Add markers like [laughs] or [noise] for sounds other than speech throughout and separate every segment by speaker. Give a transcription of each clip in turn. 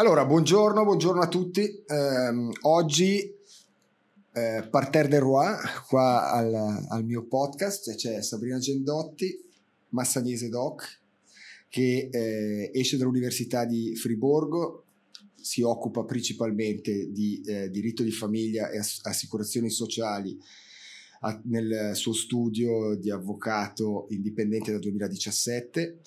Speaker 1: Allora, buongiorno, buongiorno a tutti. Eh, oggi eh, Parterre del Roi, qua al, al, mio podcast, c'è Sabrina Gendotti, Massagnese Doc, che eh, esce dall'Università di Friburgo, si occupa principalmente di eh, diritto di famiglia e ass- assicurazioni sociali a, nel suo studio di avvocato indipendente dal 2017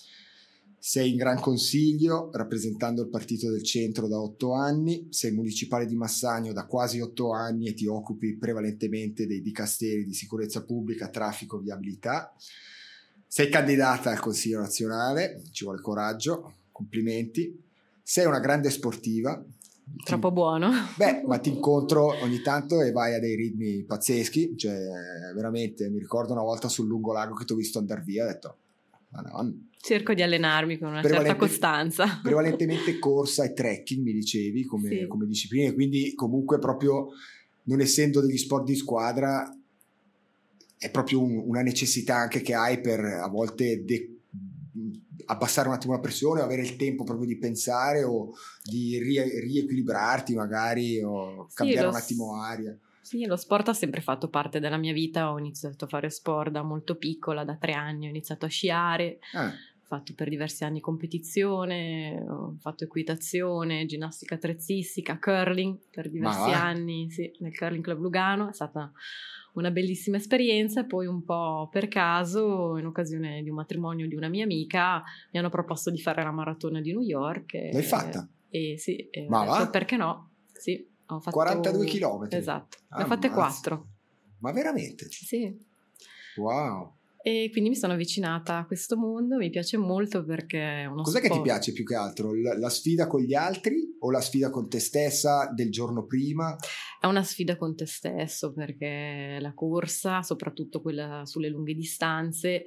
Speaker 1: sei in Gran Consiglio, rappresentando il Partito del Centro da otto anni, sei municipale di Massagno da quasi otto anni e ti occupi prevalentemente dei dicasteri di sicurezza pubblica, traffico, viabilità. Sei candidata al Consiglio nazionale, ci vuole coraggio, complimenti. Sei una grande sportiva.
Speaker 2: Troppo buono.
Speaker 1: Beh, ma ti incontro ogni tanto e vai a dei ritmi pazzeschi, cioè veramente mi ricordo una volta sul lungolago che ti ho visto andare via, ho detto,
Speaker 2: Madonna. Cerco di allenarmi con una certa costanza. [laughs]
Speaker 1: Prevalentemente corsa e trekking, mi dicevi, come, sì. come discipline, quindi comunque proprio non essendo degli sport di squadra è proprio un, una necessità anche che hai per a volte de- abbassare un attimo la pressione o avere il tempo proprio di pensare o di rie- riequilibrarti magari o cambiare sì, un attimo aria.
Speaker 2: Sì, lo sport ha sempre fatto parte della mia vita, ho iniziato a fare sport da molto piccola, da tre anni ho iniziato a sciare, ah. ho fatto per diversi anni competizione, ho fatto equitazione, ginnastica attrezzistica, curling per diversi anni, sì, nel Curling Club Lugano, è stata una bellissima esperienza e poi un po' per caso, in occasione di un matrimonio di una mia amica, mi hanno proposto di fare la maratona di New York.
Speaker 1: E, L'hai fatta?
Speaker 2: E, sì, e Ma va? perché no? Sì.
Speaker 1: Ho fatto... 42 km.
Speaker 2: Esatto, ah, ne ho fatte 4.
Speaker 1: Ma veramente?
Speaker 2: Sì.
Speaker 1: Wow.
Speaker 2: E quindi mi sono avvicinata a questo mondo, mi piace molto perché è uno
Speaker 1: Cos'è
Speaker 2: sport...
Speaker 1: che ti piace più che altro? La, la, sfida con gli altri o la sfida con te stessa del giorno prima?
Speaker 2: È una sfida con te stesso perché la corsa, soprattutto quella sulle lunghe distanze,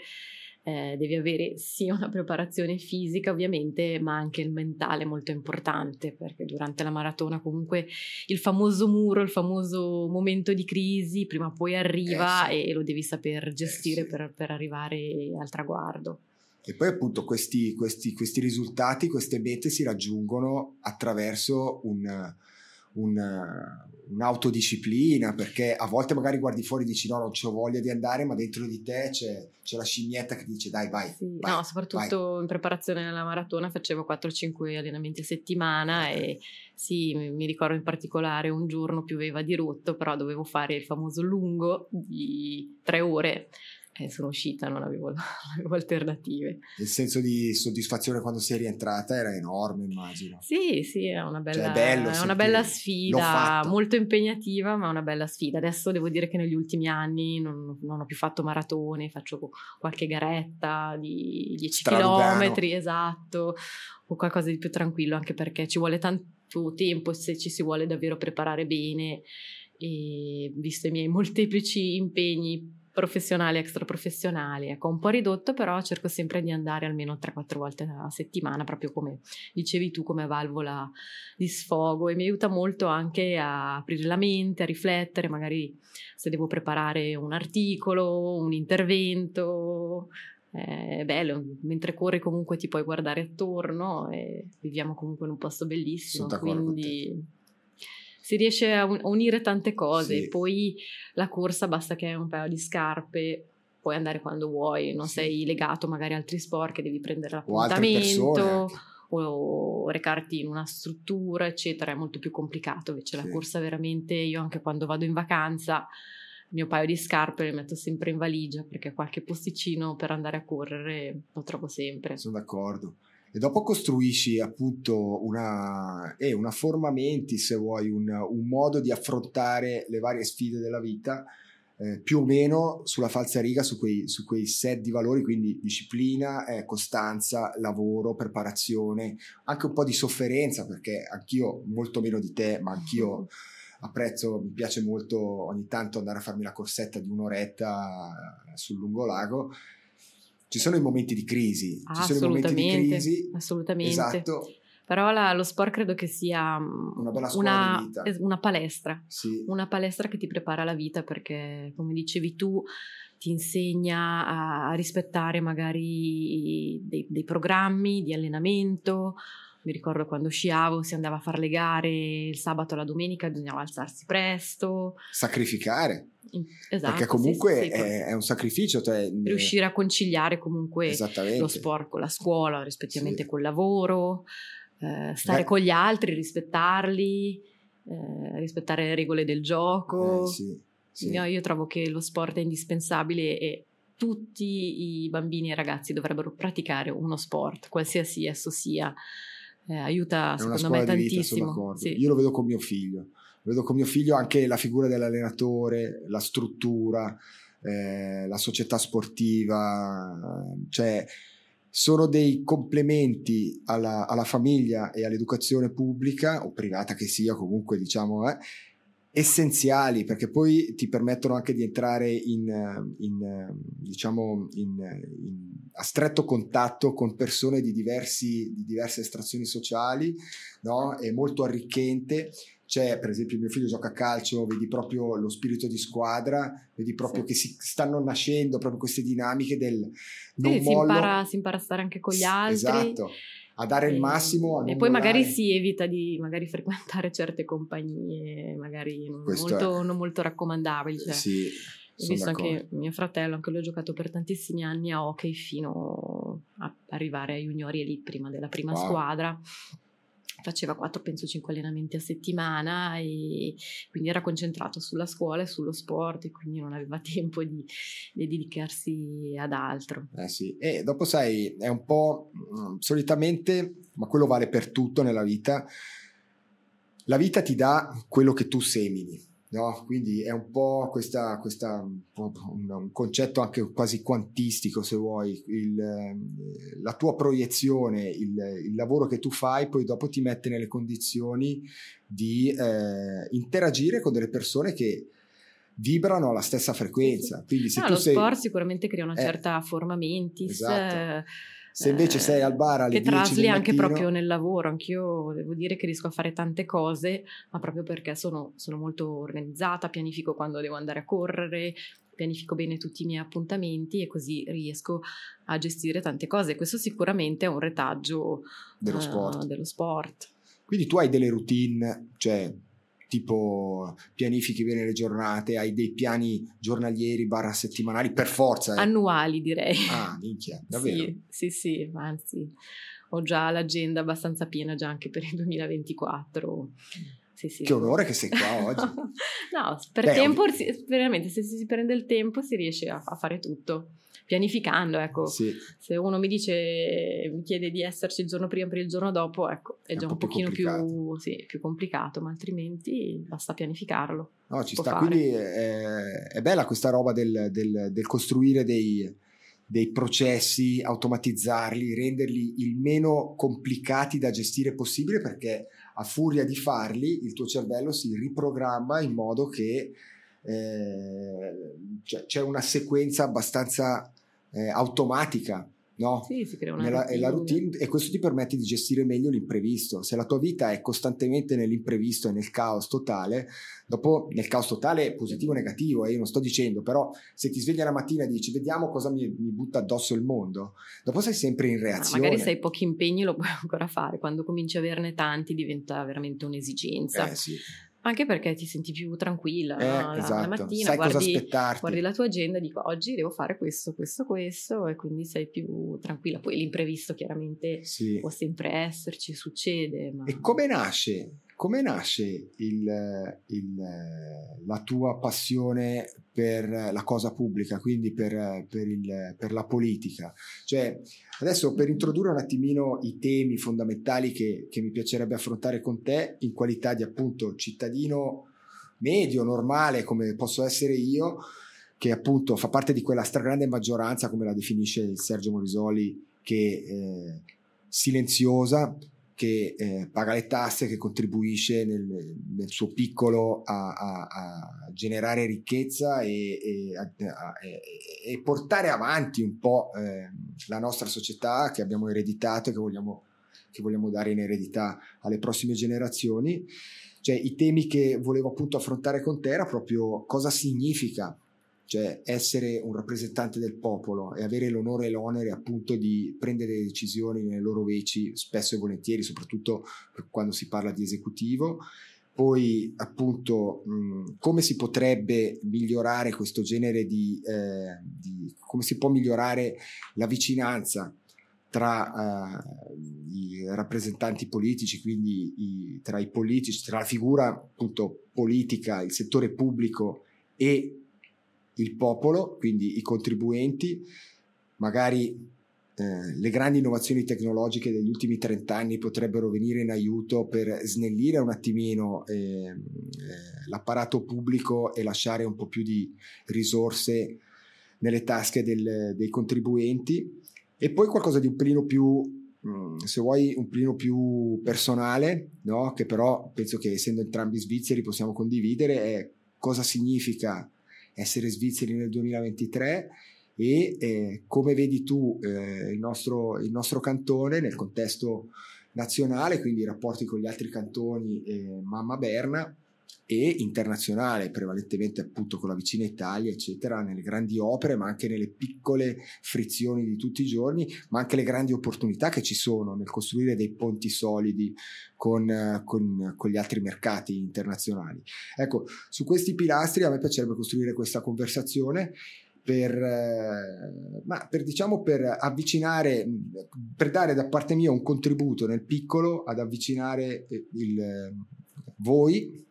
Speaker 2: eh, devi avere sia [laughs] una preparazione fisica ovviamente, ma anche il mentale molto importante, perché durante la maratona comunque il famoso muro, il famoso momento di crisi, prima o poi arriva eh sì. e lo devi saper gestire eh sì. per, per, arrivare al traguardo.
Speaker 1: E poi appunto questi, questi, questi risultati, queste mete si raggiungono attraverso un un, un'autodisciplina, perché a volte magari guardi fuori e dici no, non ho voglia di andare, ma dentro di te c'è, c'è la scimmietta che dice dai, vai.
Speaker 2: Sì,
Speaker 1: vai
Speaker 2: no, soprattutto vai. in preparazione alla maratona facevo 4-5 allenamenti a settimana e sì, mi ricordo in particolare un giorno pioveva di rotto, però dovevo fare il famoso lungo di tre ore eh, sono uscita, non avevo, [laughs] non avevo, alternative.
Speaker 1: Il senso di soddisfazione quando sei rientrata era enorme, immagino.
Speaker 2: Sì, sì, è una bella, cioè, è una bella sfida, molto impegnativa, ma una bella sfida. Adesso devo dire che negli ultimi anni non, non ho più fatto maratone, faccio qualche garetta di 10 km, esatto, o qualcosa di più tranquillo, anche perché ci vuole tanto tempo se ci si vuole davvero preparare bene e visto i miei [laughs] molteplici impegni professionali, extraprofessionali. Ecco, un po' ridotto, però cerco sempre di andare almeno 3-4 volte a settimana, proprio come dicevi tu, come valvola di sfogo e mi aiuta molto anche a aprire la mente, a riflettere, magari se devo preparare un articolo, un intervento. È bello, mentre corri comunque ti puoi guardare attorno e viviamo comunque in un posto bellissimo, quindi si riesce a, unire tante cose. Sì. Poi la corsa basta che hai un paio di scarpe, puoi andare quando vuoi, non sì. sei legato magari a altri sport che devi prendere l'appuntamento o, o recarti in una struttura, eccetera. È molto più complicato. Invece sì. la corsa veramente, io anche quando vado in vacanza il mio paio di scarpe le metto sempre in valigia perché qualche posticino per andare a correre lo trovo sempre.
Speaker 1: Sono d'accordo e dopo costruisci appunto una, eh, una forma menti, se vuoi, un, un, modo di affrontare le varie sfide della vita eh, più o meno sulla falsa riga, su quei, su quei set di valori, quindi disciplina, eh, costanza, lavoro, preparazione, anche un po' di sofferenza, perché anch'io, molto meno di te, ma anch'io apprezzo, mi piace molto ogni tanto andare a farmi la corsetta di un'oretta sul lungolago ci sono i momenti di crisi.
Speaker 2: Ci sono i momenti di crisi. Assolutamente. Esatto. Però la, lo sport credo che sia mm, una, bella una, una palestra, sì. una palestra che ti prepara la vita perché, come dicevi tu, ti insegna a, a rispettare magari dei, dei, programmi di allenamento, mi ricordo quando sciavo, si andava a fare le gare il sabato e la domenica, bisognava alzarsi presto.
Speaker 1: Sacrificare. Esatto, Perché comunque sì, sì, è, è, un sacrificio. Cioè,
Speaker 2: riuscire a conciliare comunque lo sport con la scuola, rispettivamente sì. col lavoro, eh, stare Beh. con gli altri, rispettarli, eh, rispettare le regole del gioco. Eh, io, io trovo che lo sport è indispensabile e tutti i bambini e ragazzi dovrebbero praticare uno sport, qualsiasi esso sia. Eh, aiuta secondo me tantissimo.
Speaker 1: Vita, sì. Io lo vedo con mio figlio. Vedo con mio figlio anche la figura dell'allenatore, la struttura, eh, la società sportiva, cioè sono dei complementi alla, alla, famiglia e all'educazione pubblica o privata che sia comunque diciamo eh, essenziali perché poi ti permettono anche di entrare in, in diciamo in, in, a stretto contatto con persone di, diversi, di diverse estrazioni sociali no? è molto arricchente c'è per esempio mio figlio gioca a calcio vedi proprio lo spirito di squadra vedi proprio sì. che si stanno nascendo proprio queste dinamiche del
Speaker 2: non sì, si, impara, si impara a stare anche con gli altri esatto
Speaker 1: a dare il massimo.
Speaker 2: e poi magari si evita di magari frequentare certe compagnie, magari molto, non molto raccomandabili. Cioè.
Speaker 1: Sì,
Speaker 2: ho visto d'accordo. anche mio fratello, anche lui ha giocato per tantissimi anni a hockey fino a arrivare ai juniori elite prima della prima wow. squadra faceva 4 penso 5 allenamenti a settimana e quindi era concentrato sulla scuola e sullo sport e quindi non aveva [laughs] tempo di, di dedicarsi ad altro.
Speaker 1: Eh sì, e dopo sai, è un po' mm, solitamente, ma quello vale per tutto nella vita, la vita ti dà quello che tu semini No? Quindi è un po' questa, questa un, un, concetto anche quasi quantistico, se vuoi, il, la tua proiezione, il, il, lavoro che tu fai, poi dopo ti mette nelle condizioni di eh, interagire con delle persone che vibrano alla stessa frequenza. Quindi se
Speaker 2: no,
Speaker 1: tu
Speaker 2: lo
Speaker 1: sei...
Speaker 2: sport sicuramente crea una eh, certa forma mentis.
Speaker 1: Esatto. Eh, se invece sei al bar alle
Speaker 2: che
Speaker 1: 10
Speaker 2: trasli anche proprio nel lavoro, anch'io devo dire che riesco a fare tante cose, ma proprio perché sono, sono molto organizzata, pianifico quando devo andare a correre, pianifico bene tutti i miei appuntamenti e così riesco a gestire tante cose. Questo sicuramente è un retaggio dello, uh, sport. dello sport.
Speaker 1: Quindi tu hai delle routine, cioè tipo pianifichi bene le giornate, hai dei piani giornalieri barra settimanali per forza. Eh.
Speaker 2: Annuali direi.
Speaker 1: Ah, minchia, [laughs] davvero?
Speaker 2: Sì, sì, sì, anzi ho già l'agenda abbastanza piena già anche per il 2024. Sì, sì.
Speaker 1: Che onore che sei qua oggi. [laughs]
Speaker 2: no, per Beh, tempo, ovvi- veramente se si prende il tempo si riesce a, a fare tutto pianificando, ecco. Sì. Se uno mi dice, mi chiede di esserci il giorno prima per il giorno dopo, ecco, è, è già un, un pochino più, sì, più, complicato, ma altrimenti basta pianificarlo.
Speaker 1: No, ci sta, fare. quindi è, è, bella questa roba del, del, del costruire dei, dei processi, automatizzarli, renderli il meno complicati da gestire possibile perché a furia di farli il tuo cervello si riprogramma in modo che eh, c'è una sequenza abbastanza eh, automatica. No?
Speaker 2: Sì, si crea una
Speaker 1: Nella,
Speaker 2: routine.
Speaker 1: La routine e questo ti permette di gestire meglio l'imprevisto. Se la tua vita è costantemente nell'imprevisto e nel caos totale, dopo nel caos totale positivo o negativo, eh, io non sto dicendo, però se ti svegli la mattina e dici vediamo cosa mi, mi butta addosso il mondo, dopo sei sempre in reazione.
Speaker 2: Ma magari se hai pochi impegni lo puoi [laughs] ancora fare, quando cominci a averne tanti diventa veramente un'esigenza.
Speaker 1: Eh sì
Speaker 2: anche perché ti senti più tranquilla
Speaker 1: eh,
Speaker 2: no?
Speaker 1: esatto.
Speaker 2: la mattina,
Speaker 1: sai
Speaker 2: guardi, guardi, la tua agenda e dico oggi devo fare questo, questo, questo e quindi sei più tranquilla. Poi l'imprevisto chiaramente sì. può sempre esserci, succede. Ma...
Speaker 1: E come nasce come nasce il, il, la tua passione per la cosa pubblica, quindi per, per, il, per, la politica? Cioè, adesso per introdurre un attimino i temi fondamentali che, che mi piacerebbe affrontare con te in qualità di appunto cittadino medio, normale, come posso essere io, che appunto fa parte di quella stragrande maggioranza, come la definisce Sergio Morisoli, che eh, silenziosa, che eh, paga le tasse, che contribuisce nel, nel suo piccolo a, a, a generare ricchezza e, e, a, e, portare avanti un po' eh, la nostra società che abbiamo ereditato e che vogliamo, che vogliamo dare in eredità alle prossime generazioni. Cioè, i temi che volevo appunto affrontare con te era proprio cosa significa cioè essere un rappresentante del popolo e avere l'onore e l'onere appunto di prendere decisioni nelle loro veci spesso e volentieri, soprattutto quando si parla di esecutivo. Poi appunto mh, come si potrebbe migliorare questo genere di, eh, di, come si può migliorare la vicinanza tra uh, i rappresentanti politici, quindi i, tra i politici, tra la figura appunto politica, il settore pubblico e il popolo, quindi i contribuenti, magari eh, le grandi innovazioni tecnologiche degli ultimi 30 anni potrebbero venire in aiuto per snellire un attimino eh, eh, l'apparato pubblico e lasciare un po' più di risorse nelle tasche del, dei contribuenti e poi qualcosa di un pelino più mm, se vuoi un pelino più personale no? che però penso che essendo entrambi svizzeri possiamo condividere è cosa significa essere svizzeri nel 2023 e eh, come vedi tu eh, il, nostro, il, nostro, cantone nel contesto nazionale, quindi i rapporti con gli altri cantoni eh, Mamma Berna e internazionale, prevalentemente appunto con la vicina Italia, eccetera, nelle grandi opere, ma anche nelle piccole frizioni di tutti i giorni, ma anche le grandi opportunità che ci sono nel costruire dei ponti solidi con, con, con gli altri mercati internazionali. Ecco, su questi pilastri a me piacerebbe costruire questa conversazione per, eh, ma per, diciamo, per avvicinare, per dare da parte mia un contributo nel piccolo ad avvicinare il, voi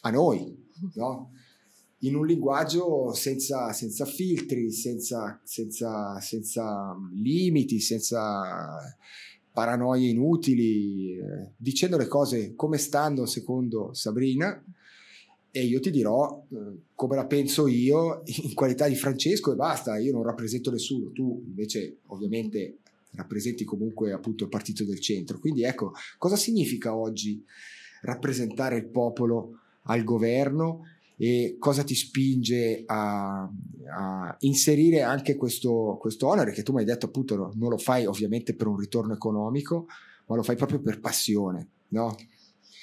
Speaker 1: a noi, no? in un linguaggio senza, senza filtri, senza, senza, senza, limiti, senza paranoie inutili, eh, dicendo le cose come stanno secondo Sabrina e io ti dirò eh, come la penso io [laughs] in qualità di Francesco e basta, io non rappresento nessuno, tu invece ovviamente rappresenti comunque appunto il partito del centro. Quindi ecco, cosa significa oggi rappresentare il popolo al governo e cosa ti spinge a, a inserire anche questo, questo, onere che tu mi hai detto appunto non lo fai ovviamente per un ritorno economico, ma lo fai proprio per passione, no?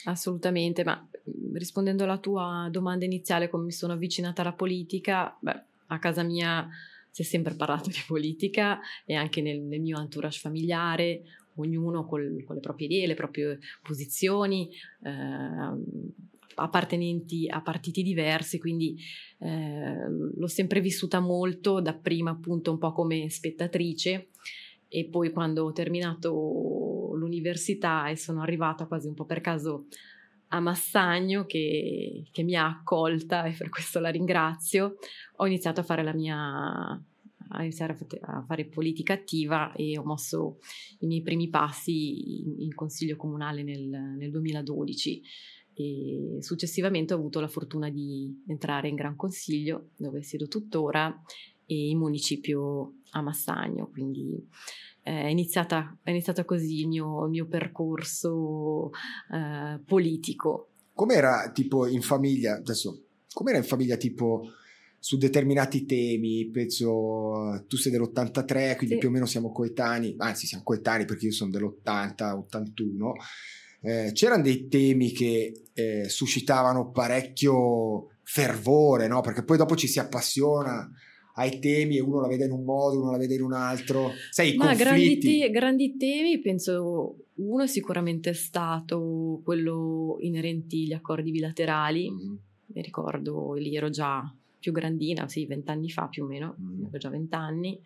Speaker 2: Assolutamente, ma rispondendo alla tua domanda iniziale, come mi sono avvicinata alla politica, beh, a casa mia si è sempre parlato di politica e anche nel, nel mio entourage familiare, ognuno col, con le proprie idee, le proprie posizioni. Eh, appartenenti a partiti diversi, quindi eh, l'ho sempre vissuta molto, dapprima appunto un po' come spettatrice e poi quando ho terminato l'università e sono arrivata quasi un po' per caso a Massagno che, che mi ha accolta e per questo la ringrazio, ho iniziato a fare la mia a iniziare a fare politica attiva e ho mosso i miei primi passi in, consiglio comunale nel, nel 2012 e successivamente ho avuto la fortuna di entrare in Gran Consiglio dove siedo tuttora e in municipio a Massagno, quindi eh, è, iniziata, è iniziato così il mio, il mio percorso eh, politico.
Speaker 1: Com'era tipo in famiglia, adesso, com'era in famiglia tipo su determinati temi, penso tu sei dell'83, quindi sì. più o meno siamo coetanei, anzi siamo coetanei perché io sono dell'80, 81, eh, c'erano dei temi che eh, suscitavano parecchio fervore, no? Perché poi dopo ci si appassiona ai temi e uno la vede in un modo, uno la vede in un altro. Sai, Ma
Speaker 2: grandi, te- grandi, temi, penso uno è sicuramente stato quello inerenti agli accordi bilaterali. Mm. Mi ricordo, lì ero già più grandina, sì, vent'anni fa più o meno, mm. avevo già vent'anni.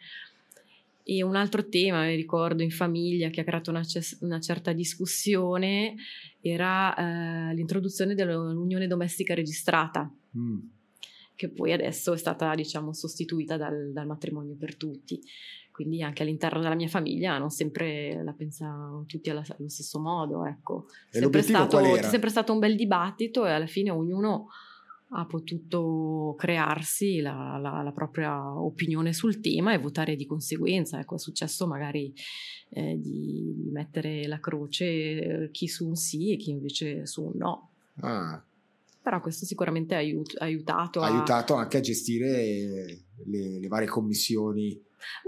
Speaker 2: E un altro tema, mi ricordo, in famiglia che ha creato una, una certa discussione era eh, l'introduzione dell'unione domestica registrata, mm. che poi adesso è stata, diciamo, sostituita dal, dal, matrimonio per tutti. Quindi anche all'interno della mia famiglia non sempre la pensano tutti alla, allo stesso modo, ecco. È sempre stato, sempre stato un bel dibattito e alla fine ognuno ha potuto crearsi la, la, la, propria opinione sul tema e votare di conseguenza. Ecco, è successo magari eh, di, mettere la croce eh, chi su un sì e chi invece su un no. Ah. Però questo sicuramente ha aiut- aiutato.
Speaker 1: Ha aiutato anche a gestire le, le, varie commissioni.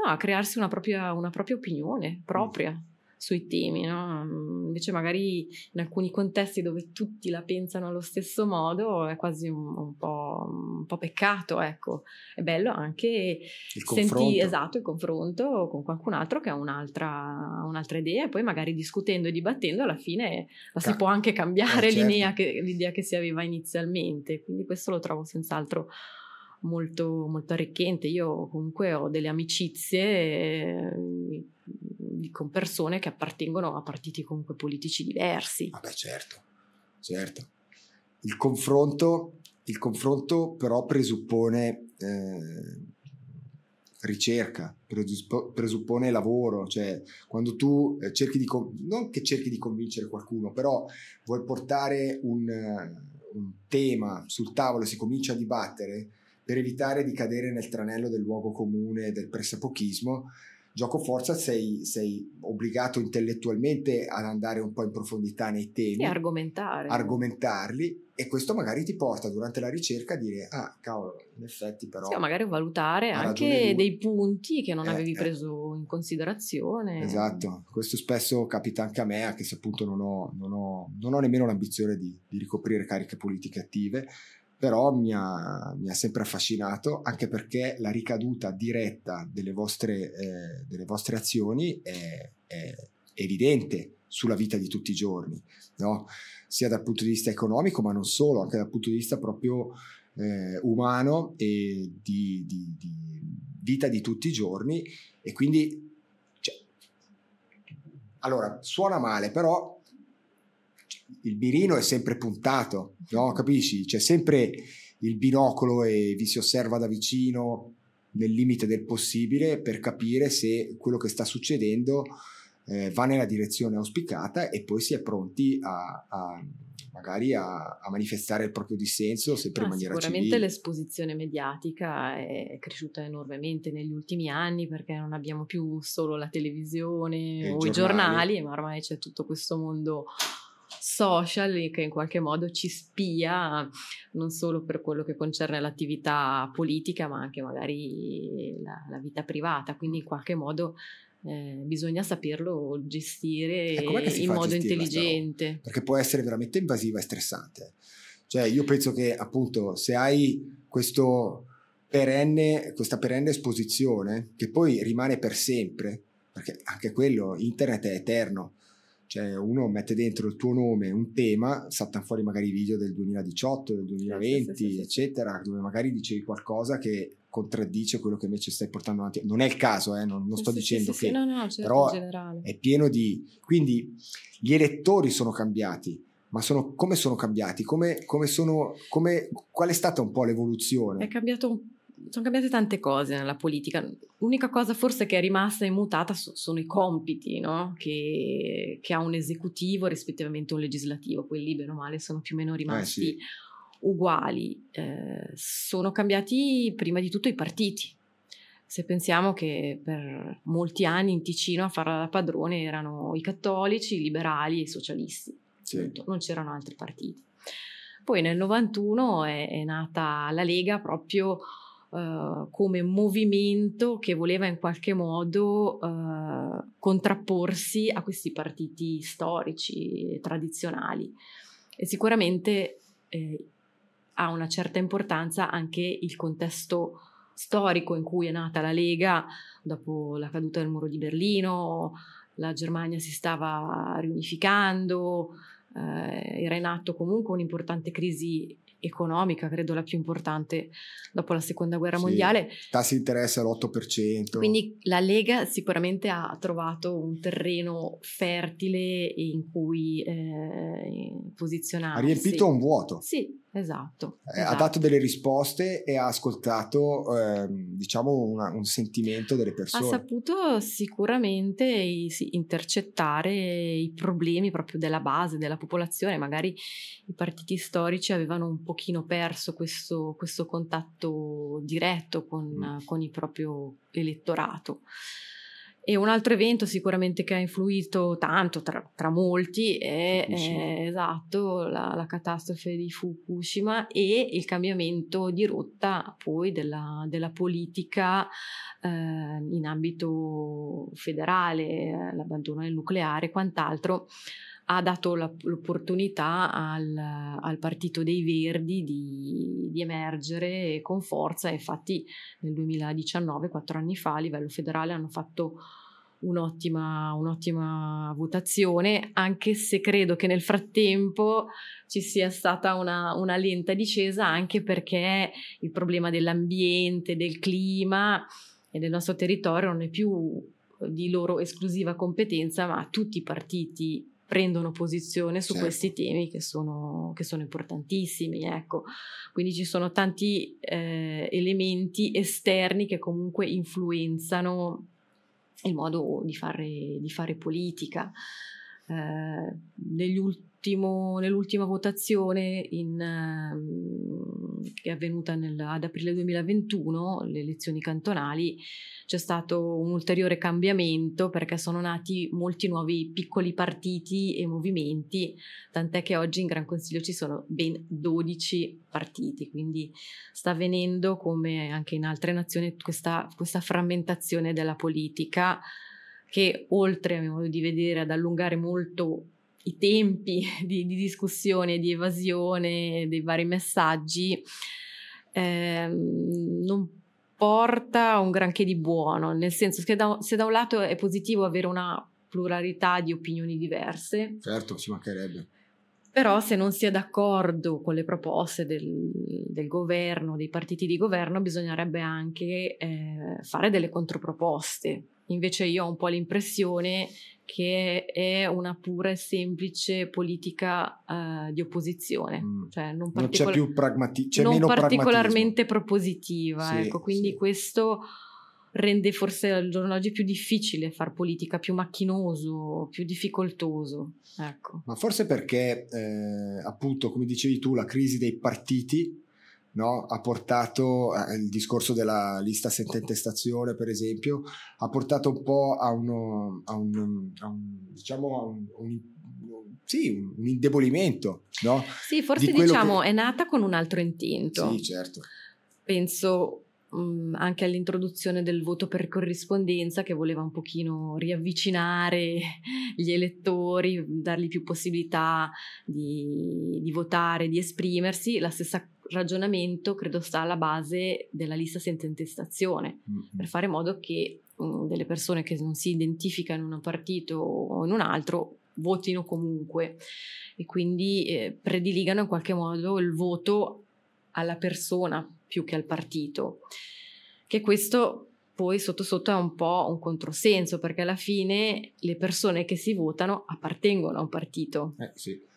Speaker 2: No, a crearsi una propria, una propria opinione propria. Mm sui temi, no? Invece magari in alcuni contesti dove tutti la pensano allo stesso modo è quasi un, un, po', un po', peccato, ecco. È bello anche
Speaker 1: il senti,
Speaker 2: esatto, il confronto con qualcun altro che ha un'altra, un'altra, idea e poi magari discutendo e dibattendo alla fine la si può anche cambiare eh, certo. che, l'idea che si aveva inizialmente, quindi questo lo trovo senz'altro molto, molto arricchente. Io comunque ho delle amicizie eh, con persone che appartengono a partiti comunque politici diversi.
Speaker 1: Vabbè, certo, certo. Il confronto, il confronto però presuppone eh, ricerca, presuppone lavoro, cioè quando tu eh, cerchi di, non che cerchi di convincere qualcuno, però vuoi portare un, un tema sul tavolo e si comincia a dibattere, per evitare di cadere nel tranello del luogo comune, del pressapochismo, gioco forza sei, sei, obbligato intellettualmente ad andare un po' in profondità nei temi.
Speaker 2: E argomentare.
Speaker 1: Argomentarli e questo magari ti porta durante la ricerca a dire ah cavolo in effetti però
Speaker 2: sì, magari valutare anche dei punti che non eh, avevi eh. preso in considerazione
Speaker 1: esatto questo spesso capita anche a me anche se appunto non ho, non ho, non ho nemmeno l'ambizione di, di ricoprire cariche politiche attive però mi ha, mi ha, sempre affascinato anche perché la ricaduta diretta delle vostre, eh, delle vostre azioni è, è, evidente sulla vita di tutti i giorni, no? sia dal punto di vista economico ma non solo, anche dal punto di vista proprio eh, umano e di, di, di, vita di tutti i giorni e quindi cioè, allora suona male però il mirino è sempre puntato, no? Capisci? C'è sempre il binocolo e vi si osserva da vicino nel limite del possibile per capire se quello che sta succedendo eh, va nella direzione auspicata e poi si è pronti a, a magari a, a, manifestare il proprio dissenso sempre ah, in maniera
Speaker 2: sicuramente
Speaker 1: civile.
Speaker 2: l'esposizione mediatica è cresciuta enormemente negli ultimi anni perché non abbiamo più solo la televisione o giornali. i giornali ma ormai c'è tutto questo mondo social che in qualche modo ci spia non solo per quello che concerne l'attività politica ma anche magari la, la vita privata. Quindi in qualche modo eh, bisogna saperlo gestire in modo intelligente.
Speaker 1: Perché può essere veramente invasiva e stressante. Cioè io penso che appunto se hai questo perenne, questa perenne esposizione che poi rimane per sempre perché anche quello internet è eterno cioè uno mette dentro il tuo nome, un tema, saltano fuori magari video del 2018, del 2020, sì, sì, sì, eccetera, dove magari dicevi qualcosa che contraddice quello che invece stai portando avanti. Non è il caso, eh, non, non sto dicendo che...
Speaker 2: No, no, certo, però è
Speaker 1: pieno di... Quindi gli elettori sono cambiati, ma sono, come sono cambiati? Come, come sono, come, qual è stata un po' l'evoluzione?
Speaker 2: È cambiato un sono cambiate tante cose nella politica. L'unica cosa forse che è rimasta immutata sono i compiti no? che, che, ha un esecutivo rispettivamente un legislativo. Quelli, bene o male, sono più o meno rimasti eh sì. uguali. Eh, sono cambiati prima di tutto i partiti. Se pensiamo che per molti anni in Ticino a farla da padrone erano i cattolici, i liberali e i socialisti. Sì. Non c'erano altri partiti. Poi nel 91 è, è nata la Lega proprio uh, come movimento che voleva in qualche modo uh, contrapporsi a questi partiti storici, tradizionali. E sicuramente eh, ha una certa importanza anche il contesto storico in cui è nata la Lega dopo la caduta del muro di Berlino, la Germania si stava riunificando, eh, era in atto comunque un'importante crisi economica, credo la più importante dopo la seconda guerra sì, mondiale.
Speaker 1: Tassi di interesse all'8%.
Speaker 2: Quindi la Lega sicuramente ha trovato un terreno fertile in cui eh, posizionarsi.
Speaker 1: Ha riempito un vuoto.
Speaker 2: Sì, Esatto,
Speaker 1: eh,
Speaker 2: esatto.
Speaker 1: Ha dato delle risposte e ha ascoltato, eh, diciamo, una, un sentimento delle persone.
Speaker 2: Ha saputo sicuramente sì, intercettare i problemi proprio della base, della popolazione. Magari i partiti storici avevano un pochino perso questo, questo contatto diretto con, mm. con il proprio elettorato. E un altro evento sicuramente che ha influito tanto tra, tra molti è, è esatto, la, la, catastrofe di Fukushima e il cambiamento di rotta poi della, della politica eh, in ambito federale, l'abbandono del nucleare e quant'altro ha dato l'opportunità al, al, Partito dei Verdi di, di, emergere con forza. Infatti nel 2019, quattro anni fa, a livello federale hanno fatto un'ottima, un'ottima votazione, anche se credo che nel frattempo ci sia stata una, una lenta discesa, anche perché il problema dell'ambiente, del clima e del nostro territorio non è più di loro esclusiva competenza, ma tutti i partiti prendono posizione su certo. questi temi che sono, che sono, importantissimi. Ecco. Quindi ci sono tanti eh, elementi esterni che comunque influenzano il modo di fare, di fare politica. Eh, negli ultimi nell'ultima votazione in, uh, che è avvenuta nel, ad aprile 2021, le elezioni cantonali, c'è stato un ulteriore cambiamento perché sono nati molti nuovi piccoli partiti e movimenti, tant'è che oggi in Gran Consiglio ci sono ben 12 partiti, quindi sta avvenendo come anche in altre nazioni questa, questa frammentazione della politica che oltre a mio modo di vedere ad allungare molto i tempi [laughs] di, di discussione, di evasione dei vari messaggi, eh, non porta un granché di buono, nel senso che da, se da un lato è positivo avere una pluralità di opinioni diverse,
Speaker 1: certo, ci mancherebbe.
Speaker 2: Però se non si è d'accordo con le proposte del, del governo, dei partiti di governo, bisognerebbe anche eh, fare delle controproposte. Invece io ho un po' l'impressione che è una pura e semplice politica uh, di opposizione, mm. cioè non,
Speaker 1: particol- non c'è più pragmatismo, c'è
Speaker 2: non particolarmente propositiva, sì, ecco, quindi sì. questo rende forse al giorno d'oggi più difficile fare politica, più macchinoso, più difficoltoso. Ecco.
Speaker 1: Ma forse perché, eh, appunto, come dicevi tu, la crisi dei partiti no? ha portato eh, il discorso della lista senza intestazione, per esempio, ha portato un po' a, uno, a un, a un, diciamo, a un, un sì, un indebolimento, no?
Speaker 2: Sì, forse Di diciamo che... è nata con un altro intento.
Speaker 1: Sì, certo.
Speaker 2: Penso mh, anche all'introduzione del voto per corrispondenza che voleva un pochino riavvicinare gli elettori, dargli più possibilità di, di votare, di esprimersi. La stessa ragionamento credo sta alla base della lista senza intestazione, mm-hmm. per fare in modo che um, delle persone che non si identificano in un partito o in un altro votino comunque e quindi eh, prediligano in qualche modo il voto alla persona più che al partito. Che questo poi sotto sotto è un po' un controsenso perché alla fine le persone che si votano appartengono a un partito.
Speaker 1: Eh, sì.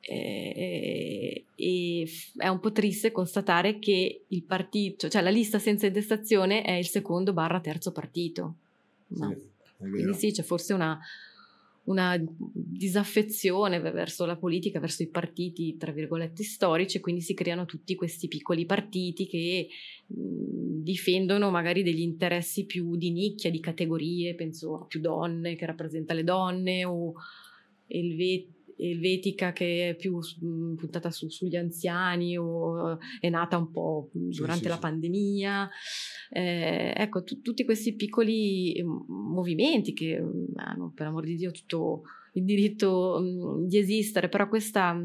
Speaker 2: E, e, è un po' triste constatare che il partito, cioè la lista senza intestazione è il secondo barra terzo partito. No. Sì, Quindi sì, c'è forse una, una disaffezione verso la politica, verso i partiti, tra virgolette, storici, e quindi si creano tutti questi piccoli partiti che mh, difendono magari degli interessi più di nicchia, di categorie, penso a più donne, che rappresenta le donne, o il vet- elvetica che è più mh, puntata su, sugli anziani o è nata un po' durante sì, la sì. pandemia. Eh, ecco, t- tutti questi piccoli movimenti che hanno per amor di Dio tutto il diritto mh, di esistere, però questa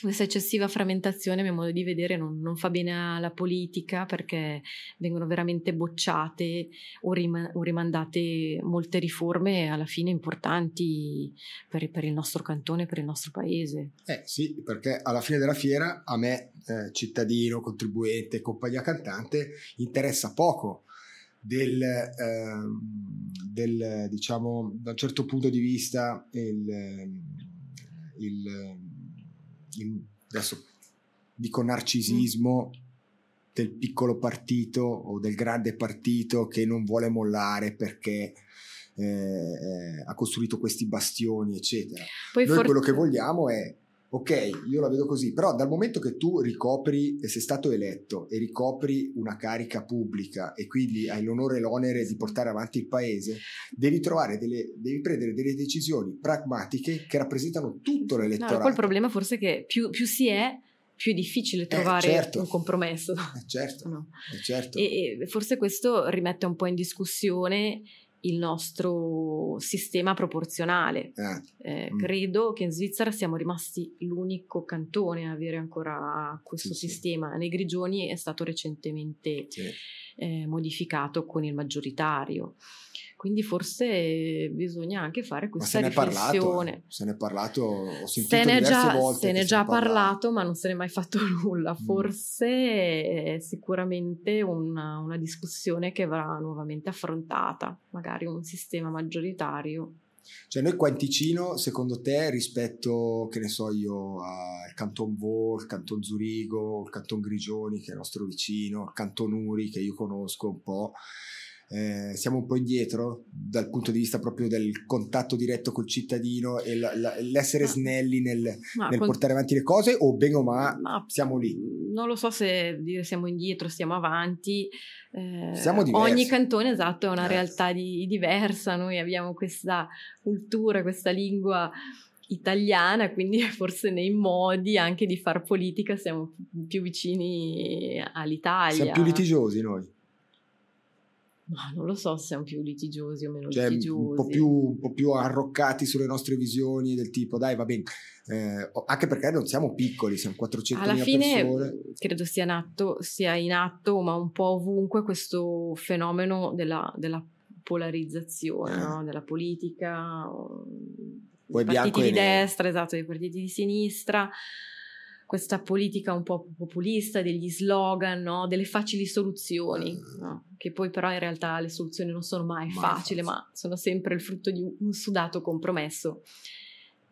Speaker 2: questa eccessiva frammentazione, a mio modo di vedere, non, non, fa bene alla politica perché vengono veramente bocciate o, rim- o rimandate molte riforme alla fine importanti per, per, il nostro cantone, per il nostro paese.
Speaker 1: Eh sì, perché alla fine della fiera a me, eh, cittadino, contribuente, compagnia cantante, interessa poco del, eh, del, diciamo, da un certo punto di vista il il, adesso dico narcisismo mm. del piccolo partito o del grande partito che non vuole mollare perché eh, eh, ha costruito questi bastioni, eccetera. Poi Noi for- quello che vogliamo è ok, io la vedo così, però dal momento che tu ricopri e sei stato eletto e ricopri una carica pubblica e quindi hai l'onore e l'onere di portare avanti il paese, devi trovare delle, devi prendere delle decisioni pragmatiche che rappresentano tutto l'elettorato. No,
Speaker 2: poi il problema forse è che più, più si è, più è difficile eh, trovare eh, certo. un compromesso.
Speaker 1: Eh, certo. No. Eh, certo.
Speaker 2: E, e, forse questo rimette un po' in discussione il nostro sistema proporzionale. Eh. Eh, mm. Credo che in Svizzera siamo rimasti l'unico cantone a avere ancora questo sì, sistema. Sì. Nei Grigioni è stato recentemente sì. eh, modificato con il maggioritario. Quindi forse bisogna anche fare questa ma se riflessione.
Speaker 1: Parlato, se ne è parlato, ho sentito se ne già, volte.
Speaker 2: Se ne è già parlato, parlato, ma non se ne è mai fatto [laughs] nulla. Mm. Forse è sicuramente una, una discussione che va nuovamente affrontata, magari un sistema maggioritario
Speaker 1: cioè noi qua in Ticino, secondo te, rispetto, che ne so io, al Canton Vaud, il Canton Zurigo, il Canton Grigioni, che è il nostro vicino, il Canton Uri, che io conosco un po', eh, siamo un po' indietro dal punto di vista proprio del contatto diretto col cittadino e la, la, l'essere ma, snelli nel, nel con... portare avanti le cose o bene o ma, ma, siamo lì?
Speaker 2: Non lo so se dire siamo indietro, stiamo avanti. Eh, siamo diversi. Ogni cantone esatto è una diversi. realtà di, diversa, noi abbiamo questa cultura, questa lingua italiana, quindi [laughs] forse nei modi anche di far politica siamo più vicini all'Italia.
Speaker 1: Siamo più litigiosi noi.
Speaker 2: Ma non lo so se siamo più litigiosi o meno cioè, litigiosi.
Speaker 1: Un po, più, un po' più arroccati sulle nostre visioni del tipo, dai, va bene. Eh, anche perché non siamo piccoli, siamo 400
Speaker 2: Alla fine, persone. credo sia in, atto, sia in atto, ma un po' ovunque, questo fenomeno della, della polarizzazione eh. no? della politica, dei partiti di destra, esatto, dei partiti di sinistra questa politica un po' populista, degli slogan, no? delle facili soluzioni, eh. no? che poi però in realtà le soluzioni non sono mai, mai facili, ma sono sempre il frutto di un sudato compromesso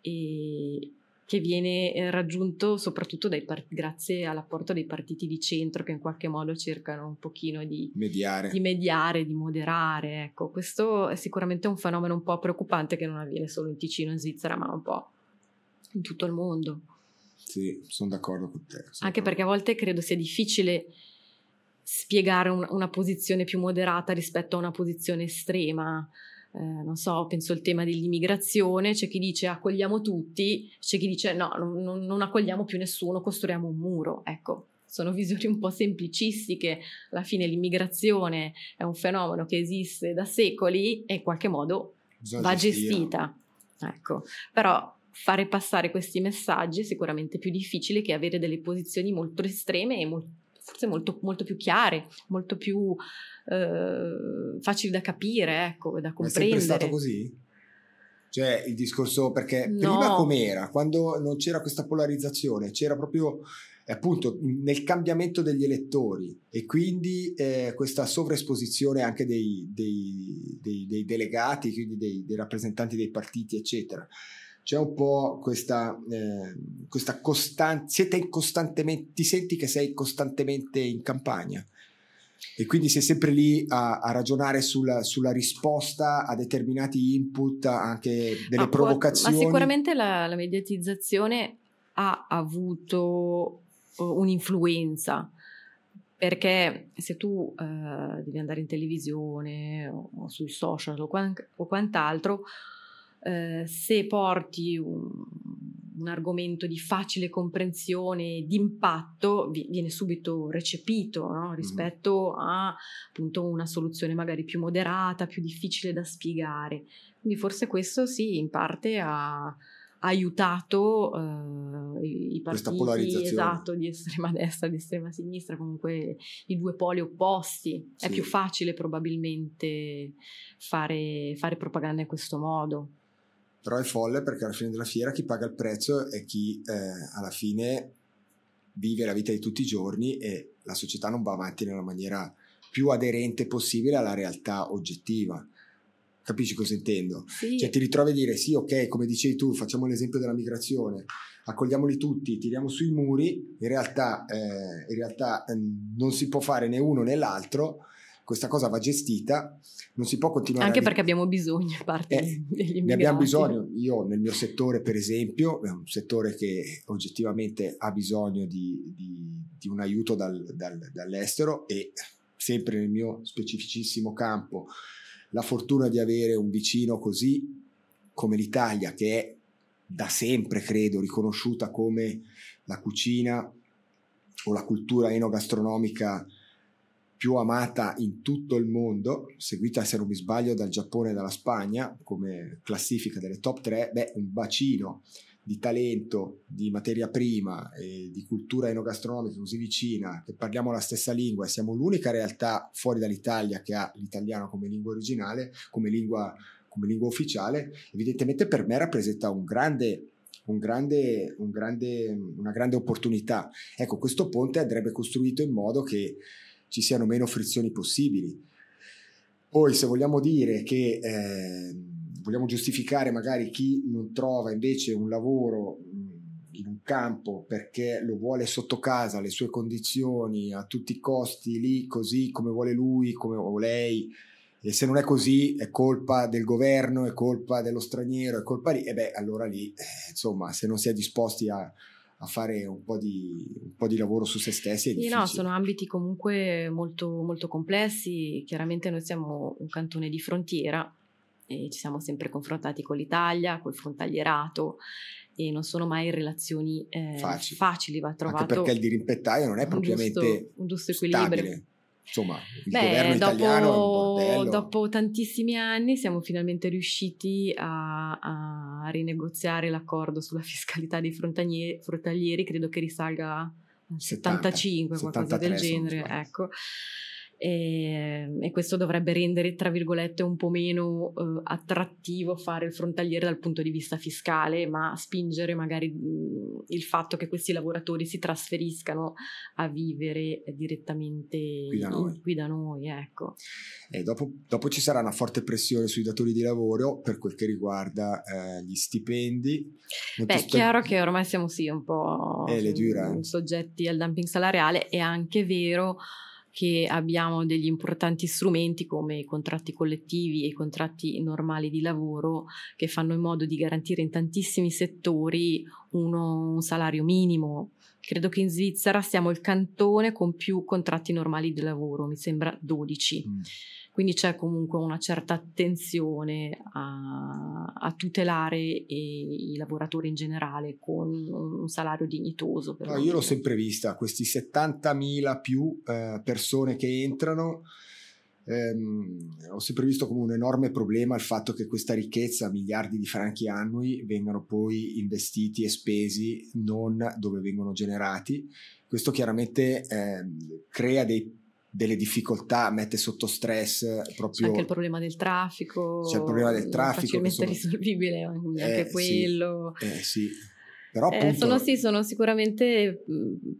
Speaker 2: e che viene eh, raggiunto soprattutto part- grazie all'apporto dei partiti di centro che in qualche modo cercano un pochino di
Speaker 1: mediare,
Speaker 2: di, mediare, di moderare. Ecco, questo è sicuramente un fenomeno un po' preoccupante che non avviene solo in Ticino, in Svizzera, ma un po' in tutto il mondo.
Speaker 1: Sì, sono d'accordo con te.
Speaker 2: Anche d'accordo. perché a volte credo sia difficile spiegare un, una posizione più moderata rispetto a una posizione estrema. Eh, non so, penso al tema dell'immigrazione, c'è chi dice accogliamo tutti, c'è chi dice no, non, non accogliamo più nessuno, costruiamo un muro. Ecco, sono visioni un po' semplicistiche, alla fine l'immigrazione è un fenomeno che esiste da secoli e in qualche modo Bisogna va gestita. Ecco, però fare passare questi messaggi è sicuramente più difficile che avere delle posizioni molto estreme e molto, forse molto, molto, più chiare, molto più eh, facili da capire, ecco, da comprendere.
Speaker 1: è sempre stato così? Cioè il discorso, perché no. prima com'era, quando non c'era questa polarizzazione, c'era proprio appunto nel cambiamento degli elettori e quindi eh, questa sovraesposizione anche dei, dei, dei, dei delegati, quindi dei rappresentanti dei partiti, eccetera c'è un po' questa, eh, questa costanza, ti senti che sei costantemente in campagna e quindi sei sempre lì a, a ragionare sulla, sulla, risposta a determinati input, anche delle ma provocazioni.
Speaker 2: Può, ma sicuramente la, la mediatizzazione ha avuto uh, un'influenza perché se tu uh, devi andare in televisione o, o sui social o, quant- o quant'altro eh, se porti un, un, argomento di facile comprensione, di impatto, viene subito recepito no? rispetto a appunto una soluzione magari più moderata, più difficile da spiegare. Quindi forse questo sì, in parte ha aiutato uh, i, partiti esatto, di estrema [laughs] destra e di estrema sinistra, comunque i due poli opposti. Sì. È più facile probabilmente fare, fare propaganda in questo modo
Speaker 1: però è folle perché alla fine della fiera chi paga il prezzo è chi eh, alla fine vive la vita di tutti i giorni e la società non va avanti nella maniera più aderente possibile alla realtà oggettiva. Capisci cosa intendo?
Speaker 2: Sì.
Speaker 1: Cioè ti ritrovi a dire sì, ok, come dicevi tu, facciamo l'esempio della migrazione, accogliamoli tutti, tiriamo sui muri, in realtà, eh, in realtà eh, non si può fare né uno né l'altro questa cosa va gestita, non si può continuare
Speaker 2: Anche perché abbiamo bisogno, parte eh, degli immigrati.
Speaker 1: Ne abbiamo bisogno, io nel mio settore per esempio, è un settore che oggettivamente ha bisogno di, di, di un aiuto dal, dal, dall'estero e sempre nel mio specificissimo campo la fortuna di avere un vicino così come l'Italia che è da sempre credo riconosciuta come la cucina o la cultura enogastronomica più amata in tutto il mondo, seguita se non mi sbaglio dal Giappone e dalla Spagna come classifica delle top 3, beh, un bacino di talento, di materia prima e di cultura enogastronomica così vicina, che parliamo la stessa lingua e siamo l'unica realtà fuori dall'Italia che ha l'italiano come lingua originale, come lingua, come lingua ufficiale, evidentemente per me rappresenta un grande un grande, un grande, una grande opportunità. Ecco, questo ponte andrebbe costruito in modo che ci siano meno frizioni possibili. Poi se vogliamo dire che eh, vogliamo giustificare magari chi non trova invece un lavoro in un campo perché lo vuole sotto casa, le sue condizioni, a tutti i costi, lì così come vuole lui, come o lei, e se non è così è colpa del governo, è colpa dello straniero, è colpa lì, e beh allora lì, eh, insomma, se non si è disposti a, a fare un po, di, un po' di lavoro su se stessi. Sì,
Speaker 2: no, sono ambiti comunque molto, molto complessi. Chiaramente noi siamo un cantone di frontiera e ci siamo sempre confrontati con l'Italia, col frontalierato e non sono mai relazioni eh, facili. facili. Va trovato
Speaker 1: Anche perché il dirimpettaio non è propriamente un giusto, un giusto equilibrio. Stabile. Insomma, il Beh, governo
Speaker 2: dopo,
Speaker 1: italiano
Speaker 2: dopo tantissimi anni siamo finalmente riusciti a, a rinegoziare l'accordo sulla fiscalità dei frontalieri, credo che risalga al 75, 70, qualcosa del genere. Ecco e, ehm, e, questo dovrebbe rendere, tra virgolette, un po' meno eh, attrattivo fare il frontaliere dal punto di vista fiscale, ma spingere magari mh, il fatto che questi lavoratori si trasferiscano a vivere direttamente qui da noi. Qui da noi ecco.
Speaker 1: e dopo, dopo, ci sarà una forte pressione sui datori di lavoro per quel che riguarda eh, gli stipendi.
Speaker 2: Beh, è chiaro che ormai siamo sì un po' eh, soggetti al dumping salariale, è anche vero che abbiamo degli importanti strumenti come i contratti collettivi e i contratti normali di lavoro che fanno in modo di garantire in tantissimi settori uno, un salario minimo. Credo che in Svizzera siamo il cantone con più contratti normali di lavoro, mi sembra 12. Mm quindi c'è comunque una certa attenzione a, a tutelare i, i, lavoratori in generale con un salario dignitoso.
Speaker 1: No, io l'ho sempre vista, questi 70.000 più eh, persone che entrano. Ehm, ho sempre visto come un enorme problema il fatto che questa ricchezza, miliardi di franchi annui, vengano poi investiti e spesi non dove vengono generati. Questo chiaramente eh, crea dei delle difficoltà, mette sotto stress proprio...
Speaker 2: C'è anche il problema del traffico.
Speaker 1: C'è il problema del traffico.
Speaker 2: Facilmente risolvibile anche eh, quello.
Speaker 1: Sì, eh, sì. Però
Speaker 2: appunto... eh, sono, sì, sono sicuramente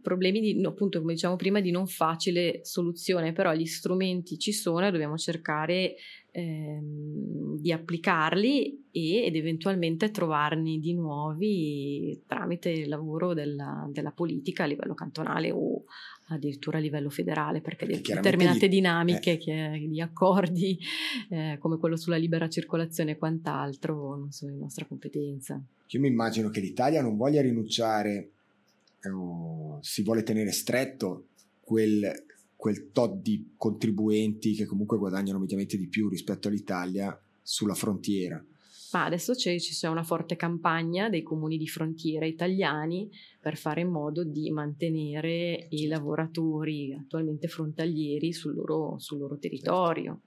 Speaker 2: problemi di, appunto, come diciamo prima, di non facile soluzione, però gli strumenti ci sono e dobbiamo cercare ehm, di applicarli e, ed eventualmente trovarne di nuovi tramite il lavoro della, della politica a livello cantonale o addirittura a livello federale, perché, determinate gli, dinamiche eh. di accordi [laughs] eh, come quello sulla libera circolazione e quant'altro non sono di nostra competenza.
Speaker 1: Io mi immagino che l'Italia non voglia rinunciare, eh, si vuole tenere stretto quel, quel tot di contribuenti che comunque guadagnano mediamente di più rispetto all'Italia sulla frontiera
Speaker 2: ma adesso c'è, c'è una forte campagna dei comuni di frontiera italiani per fare in modo di mantenere i lavoratori attualmente frontalieri sul loro, sul loro territorio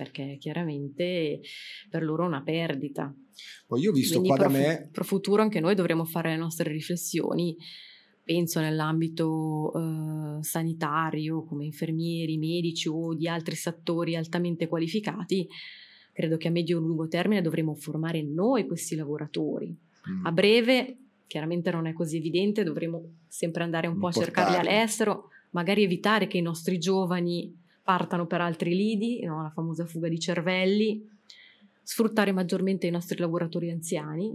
Speaker 2: perché chiaramente per loro è una perdita.
Speaker 1: Poi io ho visto Quindi qua da me...
Speaker 2: Pro futuro anche noi dovremo fare le nostre riflessioni, penso nell'ambito eh, sanitario, come infermieri, medici o di altri settori altamente qualificati, credo che a medio e lungo termine dovremo formare noi questi lavoratori. Mm. A breve, chiaramente non è così evidente, dovremo sempre andare un po' a cercarli all'estero, magari evitare che i nostri giovani partano per altri lidi, no? la famosa fuga di cervelli, sfruttare maggiormente i nostri lavoratori anziani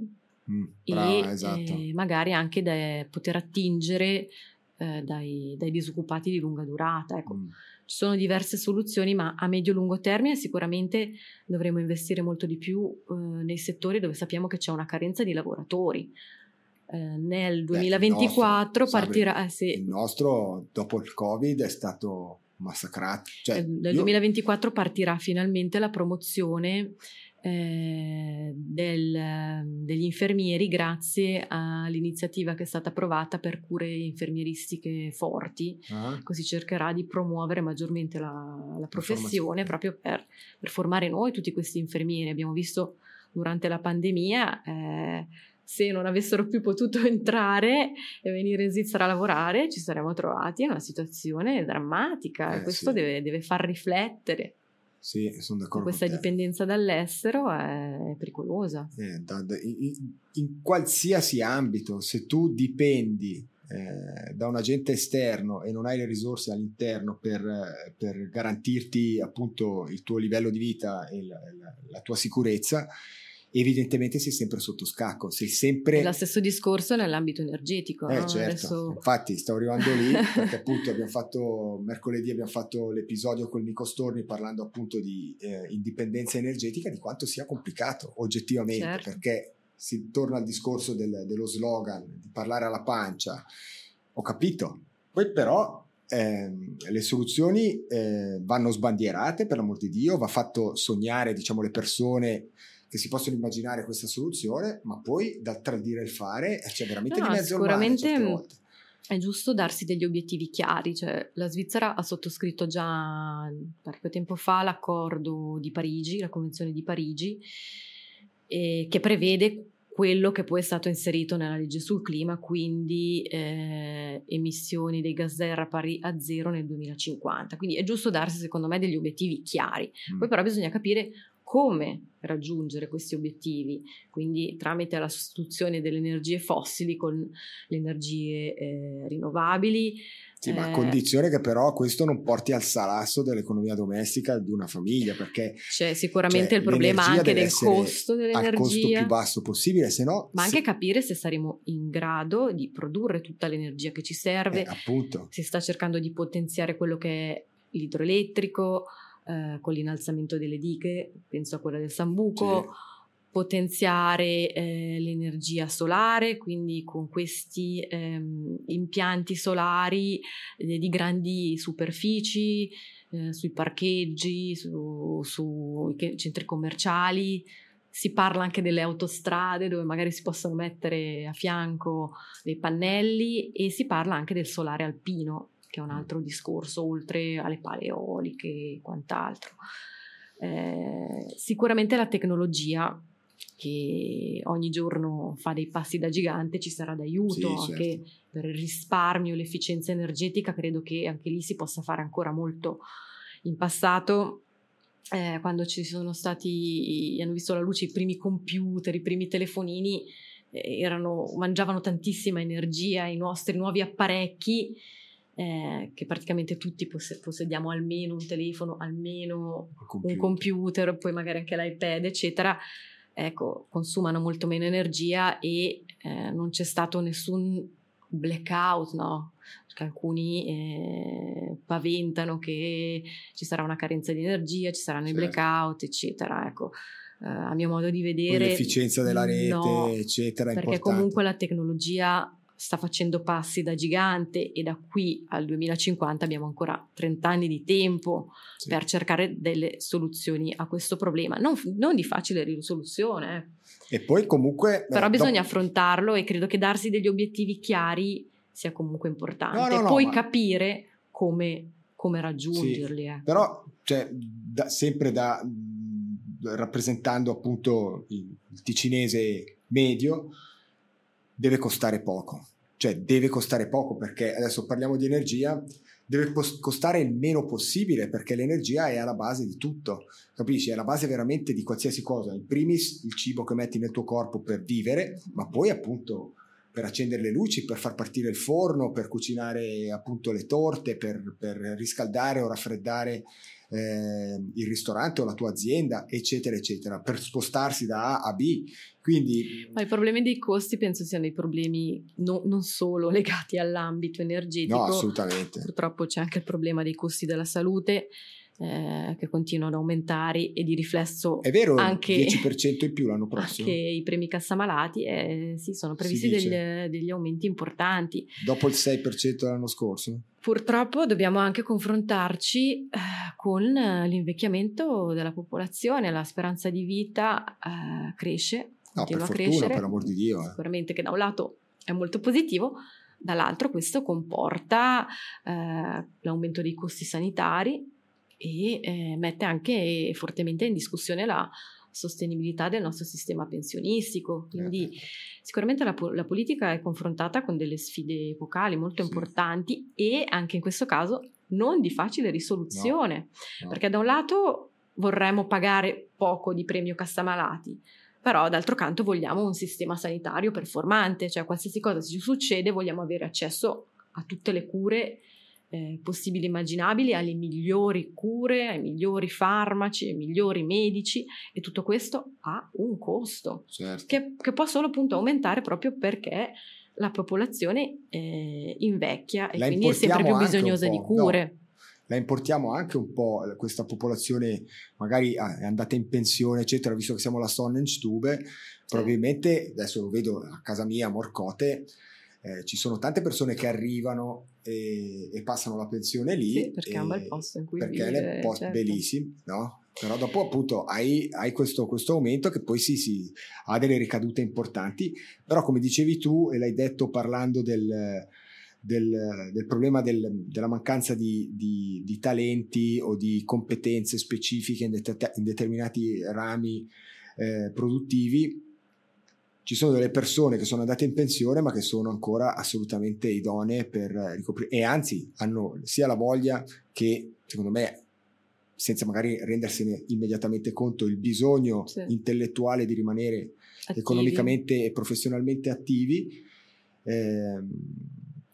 Speaker 2: mm, brava, e esatto. eh, magari anche da, poter attingere eh, dai, dai, disoccupati di lunga durata. Ecco. Mm ci sono diverse soluzioni, ma a medio-lungo termine sicuramente dovremo investire molto di più eh, nei settori dove sappiamo che c'è una carenza di lavoratori. Eh, nel 2024 Beh, partirà...
Speaker 1: Eh, sì. Il nostro, dopo il Covid, è stato massacrato. Cioè,
Speaker 2: eh, nel io... 2024 partirà finalmente la promozione eh, del, degli infermieri grazie all'iniziativa che è stata approvata per cure infermieristiche forti, ah. così cercherà di promuovere maggiormente la, la professione proprio per, per, formare noi tutti questi infermieri. Abbiamo visto durante la pandemia eh, se non avessero più potuto [laughs] entrare e venire in Svizzera a lavorare, ci saremmo trovati in una situazione drammatica eh, e questo sì. deve, deve far riflettere.
Speaker 1: Sì, sono d'accordo.
Speaker 2: Questa dipendenza dall'estero è pericolosa.
Speaker 1: Eh, da, da, in, in, qualsiasi ambito, se tu dipendi eh, da un agente esterno e non hai le risorse all'interno per, per garantirti appunto il tuo livello di vita e la, la, la tua sicurezza, evidentemente sei sempre sotto scacco, sei sempre...
Speaker 2: È lo stesso discorso nell'ambito energetico.
Speaker 1: Eh no? certo, Adesso... infatti stavo arrivando lì [laughs] perché appunto abbiamo fatto, mercoledì abbiamo fatto l'episodio con Nico Storni parlando appunto di eh, indipendenza energetica, di quanto sia complicato oggettivamente, certo. perché si torna al discorso del, dello slogan, di parlare alla pancia, ho capito, poi però eh, le soluzioni eh, vanno sbandierate per l'amor di Dio, va fatto sognare diciamo le persone che si possono immaginare questa soluzione, ma poi dal tradire il fare c'è veramente no, di mezzo
Speaker 2: sicuramente
Speaker 1: il mare
Speaker 2: è giusto darsi degli obiettivi chiari, cioè la Svizzera ha sottoscritto già parecchio tempo fa l'accordo di Parigi, la Convenzione di Parigi, eh, che prevede quello che poi è stato inserito nella legge sul clima, quindi eh, emissioni dei gas serra pari a zero nel 2050. Quindi è giusto darsi, secondo me, degli obiettivi chiari. Mm. Poi però bisogna capire come raggiungere questi obiettivi, quindi tramite la sostituzione delle energie fossili con le energie eh, rinnovabili.
Speaker 1: Sì, ma a eh, condizione che però questo non porti al salasso dell'economia domestica di una famiglia, perché
Speaker 2: c'è sicuramente cioè, il problema anche del costo dell'energia. Al
Speaker 1: costo più basso possibile, se no...
Speaker 2: Ma anche se... capire se saremo in grado di produrre tutta l'energia che ci serve.
Speaker 1: Eh, appunto.
Speaker 2: Si sta cercando di potenziare quello che è l'idroelettrico, eh, con l'innalzamento delle dighe, penso a quella del Sambuco, sì. potenziare eh, l'energia solare, quindi con questi ehm, impianti solari eh, di grandi superfici, eh, sui parcheggi, sui su centri commerciali, si parla anche delle autostrade dove magari si possono mettere a fianco dei pannelli e si parla anche del solare alpino che è un altro discorso, oltre alle pale eoliche e quant'altro. Eh, sicuramente la tecnologia che ogni giorno fa dei passi da gigante ci sarà d'aiuto sì, anche certo. per il risparmio l'efficienza energetica credo che anche lì si possa fare ancora molto in passato eh, quando ci sono stati hanno visto la luce i primi computer i primi telefonini eh, erano, mangiavano tantissima energia i nostri nuovi apparecchi eh, che praticamente tutti poss- possediamo almeno un telefono, almeno computer. un computer, poi magari anche l'iPad, eccetera, ecco, consumano molto meno energia e eh, non c'è stato nessun blackout, no? Perché alcuni eh, paventano che ci sarà una carenza di energia, ci saranno certo. i blackout, eccetera. Ecco, eh, a mio modo di vedere...
Speaker 1: l'efficienza della rete, no, eccetera.
Speaker 2: Perché importante. comunque la tecnologia sta facendo passi da gigante e da qui al 2050 abbiamo ancora 30 anni di tempo sì. per cercare delle soluzioni a questo problema, non, non di facile risoluzione.
Speaker 1: Eh. E poi comunque...
Speaker 2: Però eh, bisogna dopo... affrontarlo e credo che darsi degli obiettivi chiari sia comunque importante. No, no, no, poi ma... capire come, come raggiungerli. Sì,
Speaker 1: eh. Però cioè, da, sempre da, rappresentando appunto il, il ticinese medio, deve costare poco. Cioè deve costare poco perché adesso parliamo di energia, deve costare il meno possibile perché l'energia è alla base di tutto, capisci? È alla base veramente di qualsiasi cosa. In primis il cibo che metti nel tuo corpo per vivere, ma poi appunto per accendere le luci, per far partire il forno, per cucinare appunto le torte, per, per riscaldare o raffreddare eh, il ristorante o la tua azienda, eccetera, eccetera, per spostarsi da A a B. Quindi...
Speaker 2: Ma i problemi dei costi penso siano dei problemi no, non solo [laughs] legati all'ambito energetico.
Speaker 1: No, assolutamente.
Speaker 2: Purtroppo c'è anche il problema dei costi della salute. Eh, che continuano ad aumentare e di riflesso
Speaker 1: è vero
Speaker 2: anche
Speaker 1: 10% in più l'anno [laughs] prossimo.
Speaker 2: anche i premi cassamalati eh, sì, sono previsti degli, degli, aumenti importanti.
Speaker 1: Dopo il 6% dell'anno scorso?
Speaker 2: Purtroppo dobbiamo anche confrontarci eh, con l'invecchiamento della popolazione la speranza di vita eh, cresce
Speaker 1: no, per a fortuna, crescere. per amor di Dio
Speaker 2: eh. sicuramente che da un lato è molto positivo dall'altro questo comporta eh, l'aumento dei costi sanitari e eh, mette anche fortemente in discussione la sostenibilità del nostro sistema pensionistico. Quindi eh. sicuramente la, la, politica è confrontata con delle sfide epocali molto sì. importanti e anche in questo caso non di facile risoluzione, no. No. perché da un lato vorremmo pagare poco di premio cassamalati, però d'altro canto vogliamo un sistema sanitario performante, cioè qualsiasi cosa ci succede vogliamo avere accesso a tutte le cure eh, possibili e immaginabili alle migliori cure, ai migliori farmaci, ai migliori medici e tutto questo ha un costo
Speaker 1: certo.
Speaker 2: che, che, può solo appunto aumentare proprio perché la popolazione eh, invecchia e
Speaker 1: la
Speaker 2: quindi è sempre più bisognosa di cure. No
Speaker 1: la importiamo anche un po' questa popolazione magari ah, è andata in pensione eccetera visto che siamo la Sonnenstube probabilmente adesso lo vedo a casa mia a Morcote eh, ci sono tante persone che arrivano e, e passano la pensione lì.
Speaker 2: Sì, perché è un bel posto in cui perché
Speaker 1: è un posto certo. bellissimo, no? Però dopo appunto hai, hai questo, questo, aumento che poi sì, sì, ha delle ricadute importanti, però come dicevi tu e l'hai detto parlando del, del, del problema del, della mancanza di, di, di, talenti o di competenze specifiche in, det- in determinati rami eh, produttivi, ci sono delle persone che sono andate in pensione ma che sono ancora assolutamente idonee per ricoprire e anzi hanno sia la voglia che secondo me senza magari rendersene immediatamente conto il bisogno sì. intellettuale di rimanere attivi. economicamente e professionalmente attivi eh,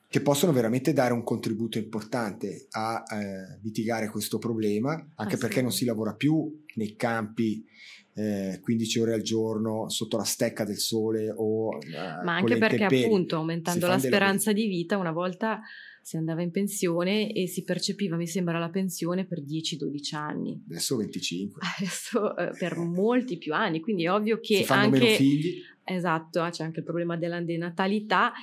Speaker 1: che possono veramente dare un contributo importante a eh, mitigare questo problema anche perché non si lavora più nei campi eh, 15 ore al giorno sotto la stecca del sole o
Speaker 2: eh, ma anche perché appunto aumentando la speranza di vita una volta si andava in pensione e si percepiva mi sembra la pensione per 10-12 anni.
Speaker 1: Adesso 25 [laughs]
Speaker 2: adesso eh, per molti più anni quindi è ovvio che
Speaker 1: si fanno
Speaker 2: anche
Speaker 1: meno figli.
Speaker 2: Esatto c'è anche il problema della denatalità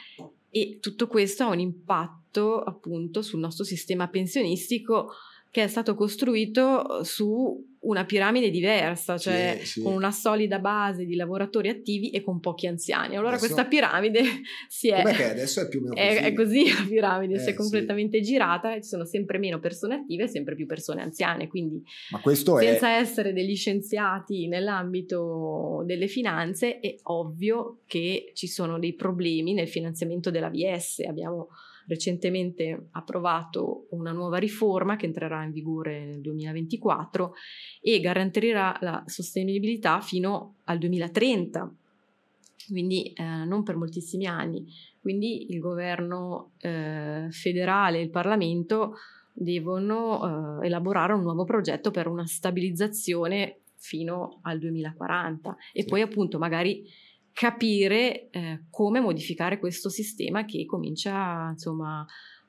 Speaker 2: e tutto questo ha un impatto appunto sul nostro sistema pensionistico che è stato costruito su una piramide diversa, cioè sì, sì. con una solida base di lavoratori attivi e con pochi anziani. Allora adesso, questa piramide [laughs] si è...
Speaker 1: Com'è adesso è più o meno [laughs] così?
Speaker 2: È, è così la piramide, eh, si è completamente sì. girata e ci sono sempre meno persone attive e sempre più persone anziane, quindi senza è... essere degli scienziati nell'ambito delle finanze è ovvio che ci sono dei problemi nel finanziamento della VS. Abbiamo recentemente approvato una nuova riforma che entrerà in vigore nel 2024 e garantirà la sostenibilità fino al 2030, quindi eh, non per moltissimi anni. Quindi il governo eh, federale e il Parlamento devono eh, elaborare un nuovo progetto per una stabilizzazione fino al 2040 e sì. poi appunto magari capire eh, come modificare questo sistema che comincia insomma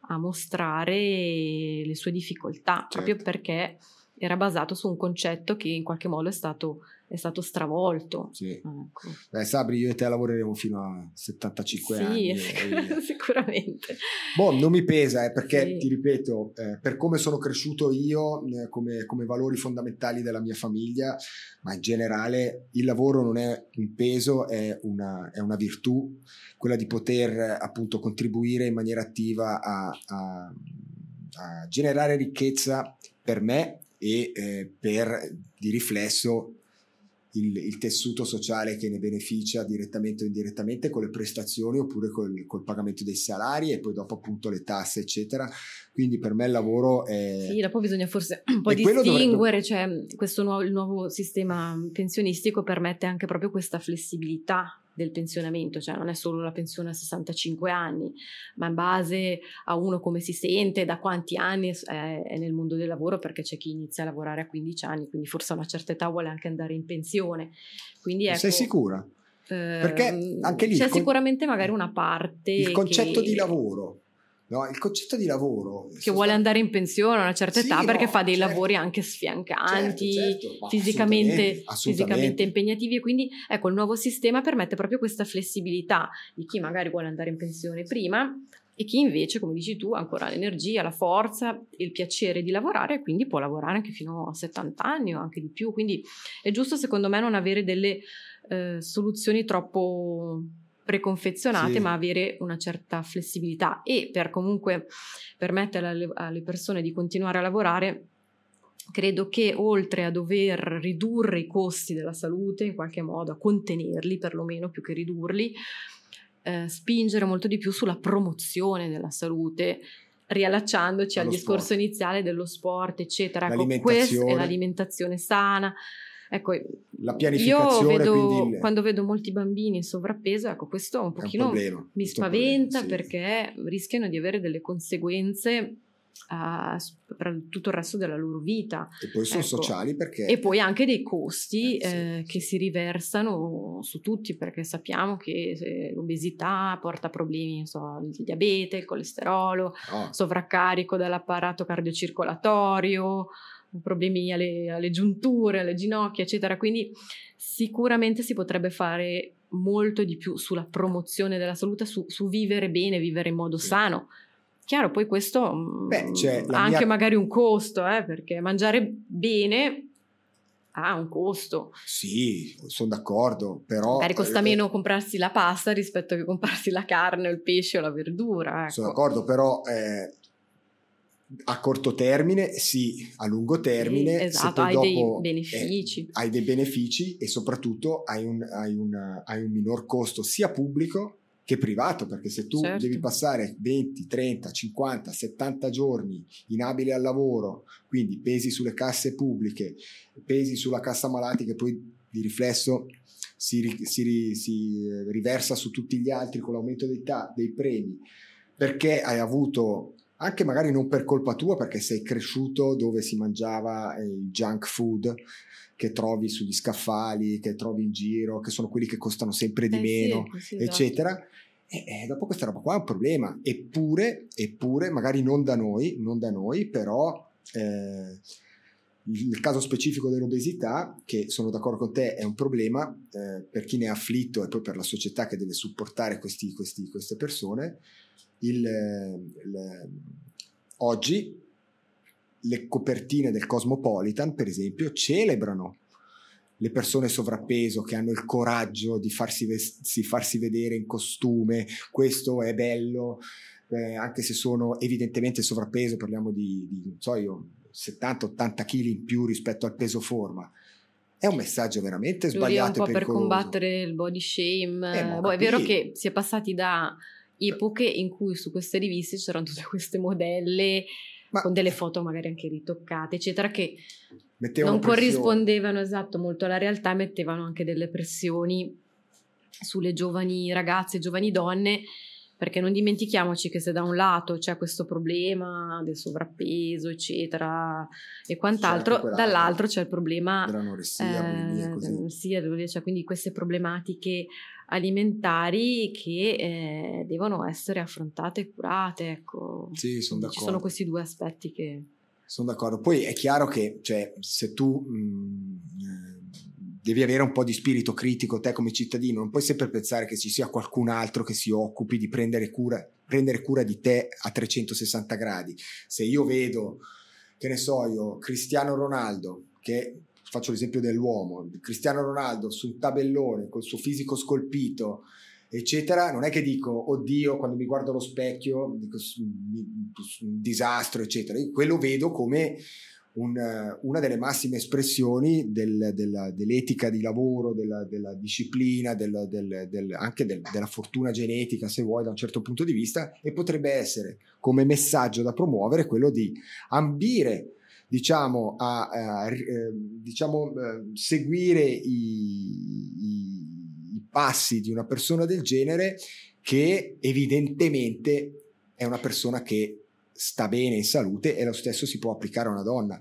Speaker 2: a mostrare le sue difficoltà certo. proprio perché era basato su un concetto che in qualche modo è stato è stato stravolto.
Speaker 1: Sì. Ecco. Beh, Sabri, io e te lavoreremo fino a 75 sì, anni. [laughs]
Speaker 2: Sì, sicuramente.
Speaker 1: Boh, non mi pesa, eh, perché sì. ti ripeto, eh, per come sono cresciuto io, eh, come, come, valori fondamentali della mia famiglia, ma in generale il lavoro non è un peso, è una, è una virtù, quella di poter appunto contribuire in maniera attiva a, a, a generare ricchezza per me e eh, per di riflesso il, il, tessuto sociale che ne beneficia direttamente o indirettamente con le prestazioni oppure col, col, pagamento dei salari e poi dopo appunto le tasse eccetera. Quindi per me il lavoro è
Speaker 2: sì dopo bisogna forse [clears throat] un po' distinguere dovrebbe... cioè questo nuovo, nuovo sistema pensionistico permette anche proprio questa flessibilità del pensionamento, cioè non è solo la pensione a 65 anni, ma in base a uno come si sente, da quanti anni è nel mondo del lavoro, perché c'è chi inizia a lavorare a 15 anni, quindi forse a una certa età vuole anche andare in pensione. Quindi, ecco,
Speaker 1: Sei sicura? Perché
Speaker 2: ehm,
Speaker 1: anche lì
Speaker 2: c'è sicuramente magari una parte.
Speaker 1: Il concetto che... di lavoro No, il concetto di lavoro.
Speaker 2: Che vuole andare in pensione a una certa età sì, perché no, fa dei certo. lavori anche sfiancanti, certo, certo. Fisicamente, assolutamente, assolutamente. fisicamente, impegnativi. E quindi ecco, il nuovo sistema permette proprio questa flessibilità di chi magari vuole andare in pensione prima e chi invece, come dici tu, ha ancora l'energia, la forza, il piacere di lavorare e quindi può lavorare anche fino a 70 anni o anche di più. Quindi è giusto, secondo me, non avere delle eh, soluzioni troppo preconfezionate, sì. ma avere una certa flessibilità e per comunque permettere alle, alle persone di continuare a lavorare credo che oltre a dover ridurre i costi della salute in qualche modo, a contenerli perlomeno più che ridurli, eh, spingere molto di più sulla promozione della salute, riallacciandoci Allo al discorso sport. iniziale dello sport, eccetera. Ecco, questa è l'alimentazione sana, Ecco,
Speaker 1: la pianificazione.
Speaker 2: Io vedo,
Speaker 1: il...
Speaker 2: quando vedo molti bambini in sovrappeso, ecco, questo un pochino un mi spaventa problema, sì. perché rischiano di avere delle conseguenze per tutto il resto della loro vita.
Speaker 1: E poi sono ecco. sociali perché...
Speaker 2: E poi anche dei costi eh, sì. eh, che si riversano su tutti perché sappiamo che l'obesità porta problemi, so, il diabete, il colesterolo, oh. sovraccarico dell'apparato cardiocircolatorio, problemi alle, alle giunture, alle ginocchia, eccetera. Quindi sicuramente si potrebbe fare molto di più sulla promozione della salute, su, su vivere bene, vivere in modo sì. sano. Chiaro, poi questo mm, Beh, ha anche mia... magari un costo, eh, perché mangiare bene ha un costo.
Speaker 1: Sì, sono d'accordo, però...
Speaker 2: Magari costa eh, meno comprarsi la pasta rispetto che comprarsi la carne, il pesce o la verdura. Ecco.
Speaker 1: Sono d'accordo, però eh, a corto termine, sì, a lungo termine.
Speaker 2: Sì, esatto, hai dopo, dei benefici.
Speaker 1: Eh, hai dei benefici e soprattutto hai un, hai, una, hai un, minor costo sia pubblico che privato, perché se tu certo. devi passare 20, 30, 50, 70 giorni inabile al lavoro, quindi pesi sulle casse pubbliche, pesi sulla cassa malati che poi di riflesso si, si, si riversa su tutti gli altri con l'aumento dei, ta- dei premi, perché hai avuto anche magari non per colpa tua, perché sei cresciuto dove si mangiava eh, il junk food che trovi sugli scaffali, che trovi in giro, che sono quelli che costano sempre di eh meno, sì, esatto. eccetera. E, e, dopo questa roba qua è un problema. Eppure, eppure, magari non da noi, non da noi, però eh, il caso specifico dell'obesità, che sono d'accordo con te, è un problema eh, per chi ne è afflitto e poi per la società che deve supportare questi, questi, queste persone il, il, oggi le copertine del Cosmopolitan, per esempio, celebrano le persone sovrappeso che hanno il coraggio di farsi, vest- farsi vedere in costume, questo è bello, eh, anche se sono evidentemente sovrappeso, parliamo di, di so io, 70-80 kg in più rispetto al peso forma. È un messaggio veramente sbagliato.
Speaker 2: È un po' per combattere il body shame. Eh, boh, è vero che si è passati da epoche in cui su queste riviste c'erano tutte queste modelle Ma... con delle foto magari anche ritoccate, eccetera, che mettevano non pressione. corrispondevano esatto molto alla realtà, mettevano anche delle pressioni sulle giovani ragazze, giovani donne perché non dimentichiamoci che se da un lato c'è questo problema del sovrappeso, eccetera, e quant'altro, c'è dall'altro c'è il problema
Speaker 1: dell'anoressia,
Speaker 2: eh, sì, cioè, quindi queste problematiche alimentari che eh, devono essere affrontate e curate. Ecco.
Speaker 1: Sì, sono d'accordo.
Speaker 2: Ci sono questi due aspetti che...
Speaker 1: Sono d'accordo. Poi è chiaro che cioè, se tu mh, mm, devi avere un po' di spirito critico te come cittadino, non puoi sempre pensare che ci sia qualcun altro che si occupi di prendere cura, prendere cura di te a 360 gradi. Se io vedo, che ne so io, Cristiano Ronaldo, che faccio l'esempio dell'uomo, Cristiano Ronaldo su un tabellone col suo fisico scolpito, eccetera, non è che dico, oddio, quando mi guardo allo specchio, dico un disastro, eccetera. Io quello vedo come un, una delle massime espressioni del, della, dell'etica di lavoro, della, della disciplina, del, del, anche della fortuna genetica, se vuoi, da un certo punto di vista, e potrebbe essere come messaggio da promuovere quello di ambire diciamo, a, a, a diciamo, eh, seguire i, i, passi di una persona del genere che evidentemente è una persona che sta bene in salute e lo stesso si può applicare a una donna.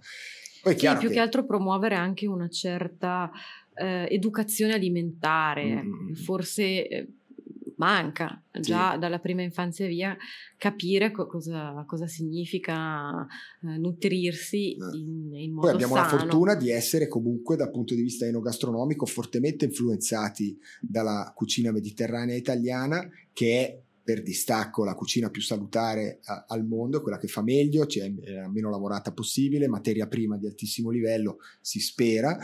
Speaker 2: Poi sì, più che... che altro promuovere anche una certa eh, educazione alimentare, mm-hmm. forse eh, manca già sì. dalla prima infanzia via capire co- cosa, cosa, significa eh, nutrirsi eh. in, in modo
Speaker 1: Poi abbiamo
Speaker 2: sano.
Speaker 1: la fortuna di essere comunque dal punto di vista enogastronomico fortemente influenzati dalla cucina mediterranea italiana che è per distacco la cucina più salutare a, al mondo, quella che fa meglio, cioè è la meno lavorata possibile, materia prima di altissimo livello, si spera,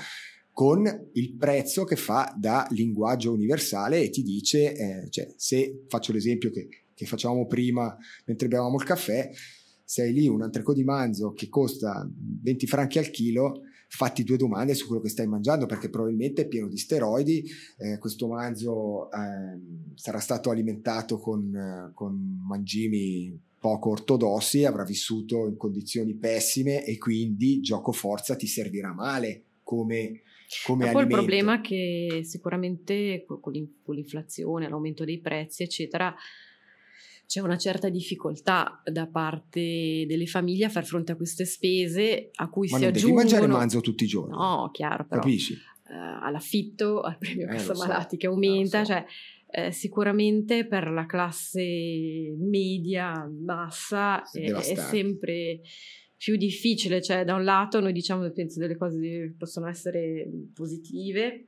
Speaker 1: con il prezzo che fa da linguaggio universale e ti dice, eh, cioè, se faccio l'esempio che, che facevamo prima mentre bevavamo il caffè, se hai lì un antrecò di manzo che costa 20 franchi al chilo, fatti due domande su quello che stai mangiando perché probabilmente è pieno di steroidi, eh, questo manzo eh, sarà stato alimentato con, con mangimi poco ortodossi, avrà vissuto in condizioni pessime e quindi gioco forza ti servirà male come, come
Speaker 2: poi il problema è che sicuramente con l'inflazione, l'aumento dei prezzi, eccetera, c'è una certa difficoltà da parte delle famiglie a far fronte a queste spese a cui
Speaker 1: Ma
Speaker 2: si
Speaker 1: non
Speaker 2: aggiungono...
Speaker 1: devi mangiare manzo tutti i giorni.
Speaker 2: No, chiaro, però...
Speaker 1: Capisci?
Speaker 2: Uh, all'affitto, al premio eh, cassa malati so, che aumenta, so. cioè eh, sicuramente per la classe media bassa è, è, sempre più difficile, cioè da un lato noi diciamo penso delle cose che possono essere positive,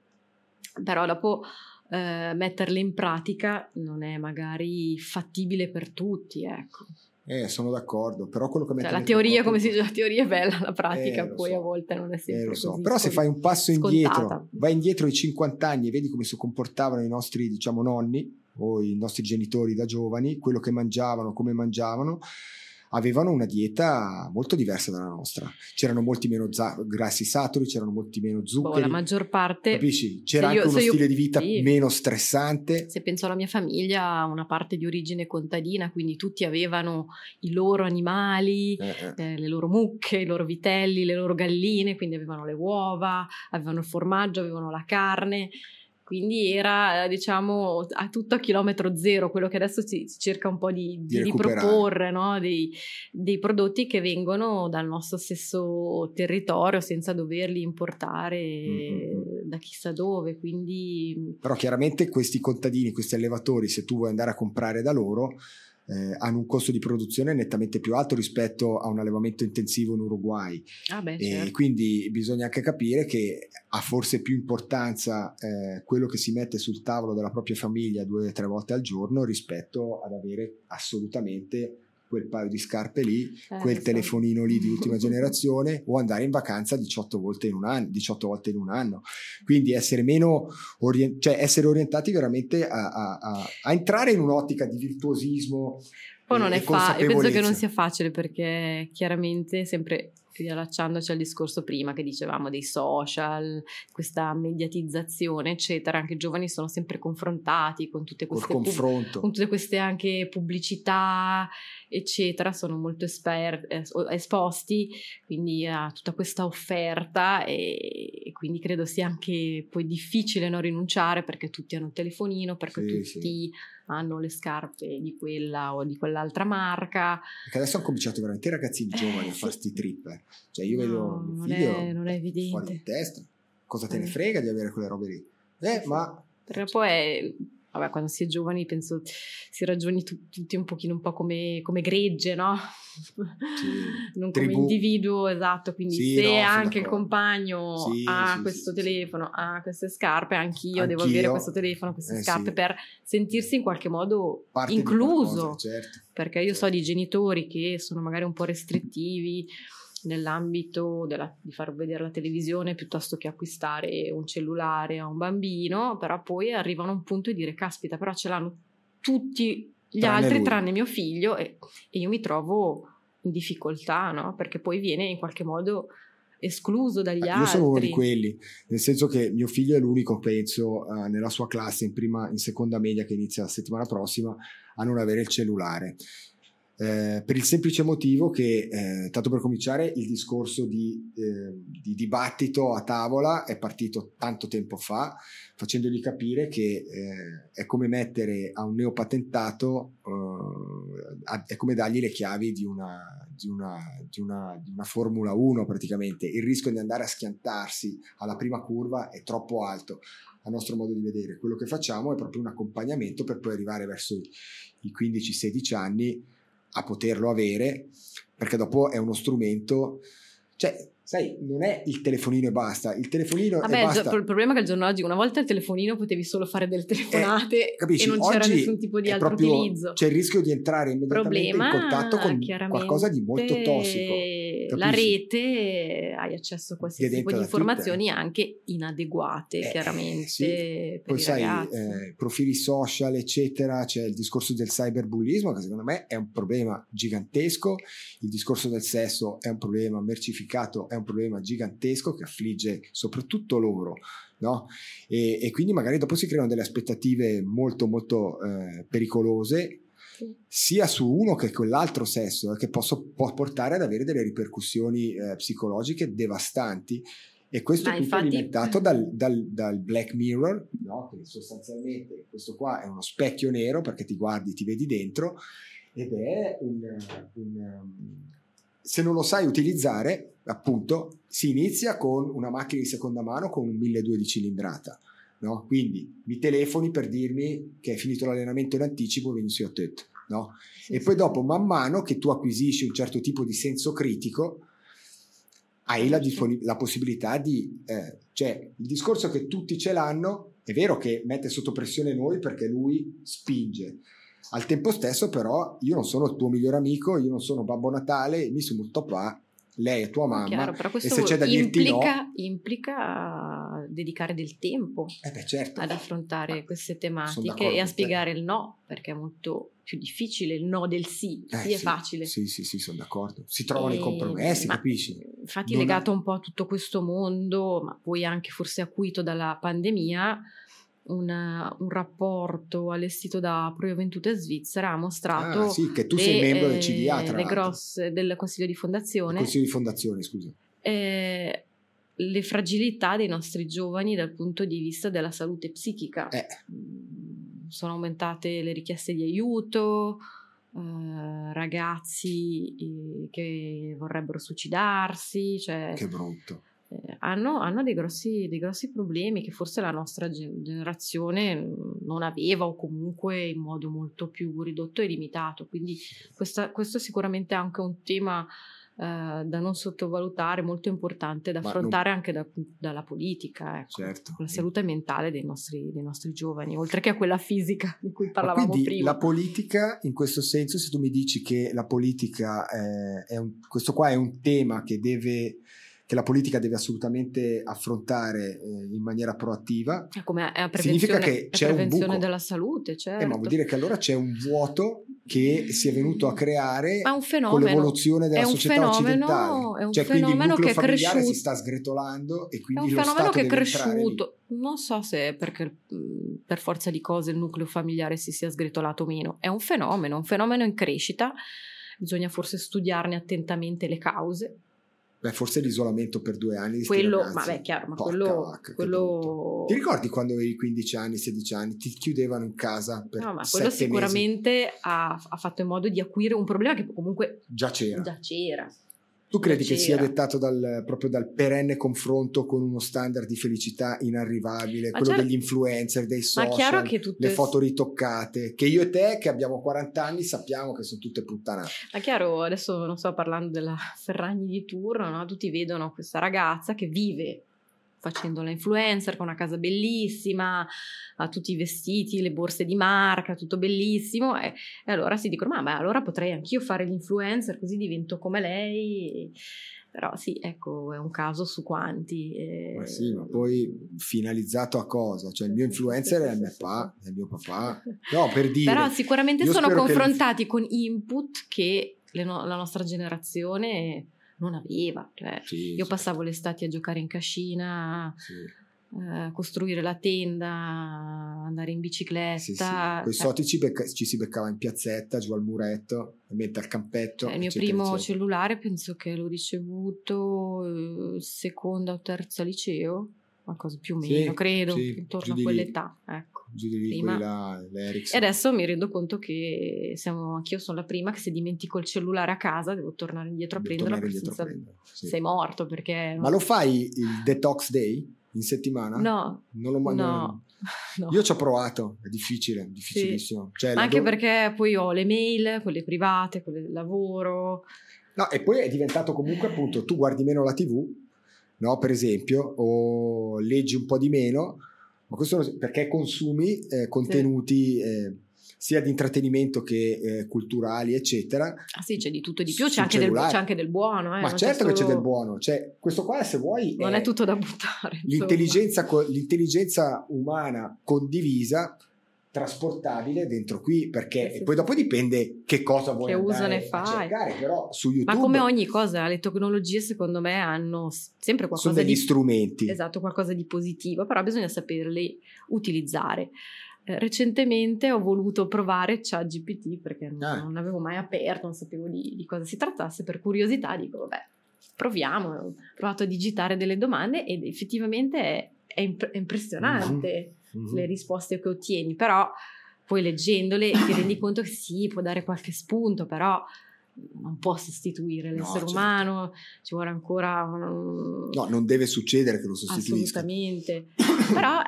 Speaker 2: però dopo eh, metterle in pratica non è magari fattibile per tutti, ecco.
Speaker 1: Eh, sono d'accordo, però quello che
Speaker 2: cioè, la teoria, come si dice, la teoria è bella, la pratica eh, poi so. a volte non è sempre eh, so.
Speaker 1: Però se fai un passo indietro,
Speaker 2: scontata.
Speaker 1: vai indietro i 50 anni e vedi come si comportavano i nostri, diciamo, nonni o i nostri genitori da giovani, quello che mangiavano, come mangiavano, avevano una dieta molto diversa dalla nostra. C'erano molti meno za- grassi saturi, c'erano molti meno zuccheri.
Speaker 2: Boh, la maggior parte.
Speaker 1: Capisci? C'era anche io, uno stile io, di vita sì. meno stressante.
Speaker 2: Se penso alla mia famiglia, una parte di origine contadina, quindi tutti avevano i loro animali, eh, eh. Eh, le loro mucche, i loro vitelli, le loro galline, quindi avevano le uova, avevano il formaggio, avevano la carne quindi era diciamo a tutto a chilometro zero quello che adesso si, si cerca un po' di, di, di proporre no? dei, dei, prodotti che vengono dal nostro stesso territorio senza doverli importare mm-hmm. da chissà dove quindi
Speaker 1: però chiaramente questi contadini questi allevatori se tu vuoi andare a comprare da loro eh, hanno un costo di produzione nettamente più alto rispetto a un allevamento intensivo in Uruguay.
Speaker 2: Ah beh,
Speaker 1: e
Speaker 2: certo.
Speaker 1: quindi bisogna anche capire che ha forse più importanza eh, quello che si mette sul tavolo della propria famiglia due o tre volte al giorno rispetto ad avere assolutamente quel paio di scarpe lì, eh, quel so. telefonino lì di ultima [laughs] generazione o andare in vacanza 18 volte in un anno, 18 volte in un anno. Quindi essere meno orient- cioè essere orientati veramente a, a, a, a entrare in un'ottica di virtuosismo.
Speaker 2: Poi non è facile, penso che non sia facile perché chiaramente sempre riallacciandoci al discorso prima che dicevamo dei social, questa mediatizzazione, eccetera, anche i giovani sono sempre confrontati con tutte queste,
Speaker 1: pub-
Speaker 2: con tutte queste anche pubblicità, eccetera, sono molto esper- esposti quindi a tutta questa offerta e, e, quindi credo sia anche poi difficile non rinunciare perché tutti hanno il telefonino, perché sì, tutti... Sì hanno le scarpe di quella o di quell'altra marca.
Speaker 1: Perché adesso hanno cominciato veramente i ragazzini eh, giovani a fare sti trip. Eh. Cioè io no, vedo figlio
Speaker 2: non è, non è evidente.
Speaker 1: fuori di testa. Cosa te ne eh. frega di avere quelle robe lì? Eh, ma...
Speaker 2: Perché poi è vabbè, quando si è giovani penso si ragioni tu, tutti un pochino un po' come, come gregge, no? Sì. [laughs] non come individuo, esatto, quindi sì, se no, anche il compagno sì, ha questo telefono, ha queste scarpe, anch'io, anch'io, devo avere questo telefono, queste eh, scarpe per sentirsi in qualche modo Parte incluso, qualcosa, certo. perché io certo. so di genitori che sono magari un po' restrittivi, nell'ambito della, di far vedere la televisione piuttosto che acquistare un cellulare a un bambino, però poi arrivano a un punto di dire caspita, però ce l'hanno tutti gli tranne altri lui. tranne mio figlio e, e, io mi trovo in difficoltà, no? Perché poi viene in qualche modo escluso dagli
Speaker 1: io
Speaker 2: altri. Io
Speaker 1: sono uno di quelli, nel senso che mio figlio è l'unico, penso, uh, nella sua classe in prima, in seconda media che inizia la settimana prossima a non avere il cellulare eh, per il semplice motivo che, eh, tanto per cominciare, il discorso di, eh, di, dibattito a tavola è partito tanto tempo fa, facendogli capire che eh, è come mettere a un neopatentato, eh, è come dargli le chiavi di una, di, una, di, una, di una Formula 1 praticamente. Il rischio di andare a schiantarsi alla prima curva è troppo alto a nostro modo di vedere. Quello che facciamo è proprio un accompagnamento per poi arrivare verso i 15-16 anni a poterlo avere, perché dopo è uno strumento, cioè sai, non è il telefonino e basta. Il telefonino
Speaker 2: Vabbè,
Speaker 1: e basta.
Speaker 2: il problema è che al giorno d'oggi, una volta il telefonino potevi solo fare delle telefonate eh, e non c'era oggi nessun tipo di altro proprio, utilizzo.
Speaker 1: C'è il rischio di entrare immediatamente problema, in contatto con qualcosa di molto tossico.
Speaker 2: Capisci? La rete hai accesso a qualsiasi tipo di informazioni tutte. anche inadeguate, eh, chiaramente. Sì.
Speaker 1: Poi sai, eh, profili social, eccetera, c'è il discorso del cyberbullismo che secondo me è un problema gigantesco, il discorso del sesso è un problema mercificato, è un problema gigantesco che affligge soprattutto loro. No? E, e, quindi magari dopo si creano delle aspettative molto molto eh, pericolose sia su uno che con l'altro sesso eh, che posso, può portare ad avere delle ripercussioni eh, psicologiche devastanti e questo Ma è tutto infatti... alimentato dal, dal, dal, Black Mirror no? che sostanzialmente questo qua è uno specchio nero perché ti guardi ti vedi dentro ed è un, un se non lo sai utilizzare, appunto, si inizia con una macchina di seconda mano con un 1200 di cilindrata. No? Quindi mi telefoni per dirmi che è finito l'allenamento in anticipo e vieni su a tetto. No? E poi dopo, man mano che tu acquisisci un certo tipo di senso critico, hai la, disponi- la possibilità di... Eh, cioè, il discorso che tutti ce l'hanno, è vero che mette sotto pressione noi perché lui spinge, al tempo stesso, però, io non sono il tuo migliore amico, io non sono Babbo Natale, mi sono molto papà, lei è tua mamma. Chiaro,
Speaker 2: però questo e se c'è da implica, dirti no, implica dedicare del tempo
Speaker 1: eh beh, certo.
Speaker 2: ad affrontare queste tematiche e a spiegare il no, perché è molto più difficile il no del sì, eh, sì è facile.
Speaker 1: Sì, sì, sì, sono d'accordo. Si trovano e, i compromessi, capisci?
Speaker 2: Infatti, non legato è... un po' a tutto questo mondo, ma poi anche forse acuito dalla pandemia, una, un rapporto allestito da Pro Juventute Svizzera ha mostrato
Speaker 1: ah, sì, che tu sei le, membro del CDA tra
Speaker 2: le grosse, del Consiglio di Fondazione
Speaker 1: Consiglio di Fondazione scusa
Speaker 2: eh, le fragilità dei nostri giovani dal punto di vista della salute psichica
Speaker 1: eh.
Speaker 2: Mm, sono aumentate le richieste di aiuto eh, ragazzi che vorrebbero suicidarsi cioè,
Speaker 1: che brutto
Speaker 2: eh, hanno, hanno dei, grossi, dei, grossi, problemi che forse la nostra generazione non aveva o comunque in modo molto più ridotto e limitato. Quindi questa, questo è sicuramente anche un tema eh, da non sottovalutare, molto importante da affrontare non... anche da, dalla politica, ecco,
Speaker 1: certo.
Speaker 2: la salute mentale dei nostri, dei nostri, giovani, oltre che a quella fisica di cui parlavamo
Speaker 1: quindi,
Speaker 2: prima.
Speaker 1: La politica, in questo senso, se tu mi dici che la politica, è, è un, questo qua è un tema che deve che la politica deve assolutamente affrontare eh, in maniera proattiva.
Speaker 2: Come è significa che c'è un buco. della salute, certo.
Speaker 1: Eh, ma vuol dire che allora c'è un vuoto che si è venuto a creare con l'evoluzione della società fenomeno, occidentale.
Speaker 2: È un cioè, fenomeno che è cresciuto.
Speaker 1: si sta sgretolando e quindi
Speaker 2: è
Speaker 1: un fenomeno
Speaker 2: che
Speaker 1: è
Speaker 2: cresciuto. Non so se perché per forza di cose il nucleo familiare si sia sgretolato o meno. È un fenomeno, un fenomeno in crescita. Bisogna forse studiarne attentamente le cause
Speaker 1: Beh, forse l'isolamento per due anni.
Speaker 2: Quello, ma beh, chiaro, ma quello, vacca, quello...
Speaker 1: Ti ricordi quando avevi 15 anni, 16 anni, ti chiudevano in casa per No, ma quello
Speaker 2: sicuramente ha, ha, fatto in modo di acuire un problema che comunque
Speaker 1: già c'era.
Speaker 2: Già c'era.
Speaker 1: Tu credi che sia dettato dal, proprio dal perenne confronto con uno standard di felicità inarrivabile, ma quello certo, degli influencer, dei social, le foto ritoccate, che io e te che abbiamo 40 anni sappiamo che sono tutte puttanate.
Speaker 2: Ma chiaro, adesso non sto parlando della Ferragni di turno, no? tutti vedono questa ragazza che vive facendo la influencer con una casa bellissima, ha tutti i vestiti, le borse di marca, tutto bellissimo e, e allora si dicono ma, ma allora potrei anch'io fare l'influencer così divento come lei. Però sì, ecco, è un caso su quanti.
Speaker 1: Eh... Ma sì, ma poi finalizzato a cosa? Cioè il mio influencer è il mio papà, è il mio papà. No, per dire.
Speaker 2: Però sicuramente sono confrontati che... con input che no- la nostra generazione non aveva. Cioè, sì, io sì. passavo l'estate a giocare in cascina. Sì. eh, costruire la tenda, andare in bicicletta. Sì, sì.
Speaker 1: Con i soti ci, becca- ci, si beccava in piazzetta, giù al muretto, mette al campetto.
Speaker 2: Cioè, il mio primo eccetera. cellulare penso che l'ho ricevuto eh, seconda o terza liceo, qualcosa più o meno, sì, credo, intorno a quell'età. Ecco.
Speaker 1: Giù di lì, Prima. Là,
Speaker 2: e adesso mi rendo conto che siamo, anch'io sono la prima che se dimentico il cellulare a casa devo tornare indietro a prenderlo. Sei morto perché...
Speaker 1: Ma lo fai il detox day? in settimana?
Speaker 2: No.
Speaker 1: Non lo mando. [laughs]
Speaker 2: No. no.
Speaker 1: Io ci ho provato, è difficile, difficilissimo.
Speaker 2: Sì. Cioè, anche do... perché poi ho le mail, quelle private, quelle del lavoro.
Speaker 1: No, e poi è diventato comunque appunto, tu guardi meno la tv, no, per esempio, o leggi un po' di meno, ma questo perché consumi eh, contenuti... Sì. Eh, sia di intrattenimento che eh, culturali, eccetera.
Speaker 2: Ah sì, c'è di tutto e di più, c'è anche, del, c'è anche, del, buono. Eh,
Speaker 1: Ma certo solo... che c'è del buono, cioè, questo qua se vuoi...
Speaker 2: Non è, è tutto da buttare.
Speaker 1: L'intelligenza, l'intelligenza, umana condivisa trasportabile dentro qui perché sì, sì, poi dopo dipende che cosa vuoi che uso ne fai. cercare però su YouTube
Speaker 2: ma come ogni cosa le tecnologie secondo me hanno sempre qualcosa
Speaker 1: sono degli
Speaker 2: di
Speaker 1: strumenti
Speaker 2: esatto qualcosa di positivo però bisogna saperli utilizzare eh, recentemente ho voluto provare ChatGPT perché non, ah. non avevo mai aperto, non sapevo di, di, cosa si trattasse, per curiosità dico vabbè proviamo, ho provato a digitare delle domande ed effettivamente è, è, imp- è impressionante mm-hmm. Le risposte che ottieni, però poi leggendole ti rendi [coughs] conto che sì, può dare qualche spunto, però non può sostituire l'essere no, certo. umano, ci vuole ancora...
Speaker 1: No, non deve succedere che lo sostituisca.
Speaker 2: Assolutamente, [coughs] però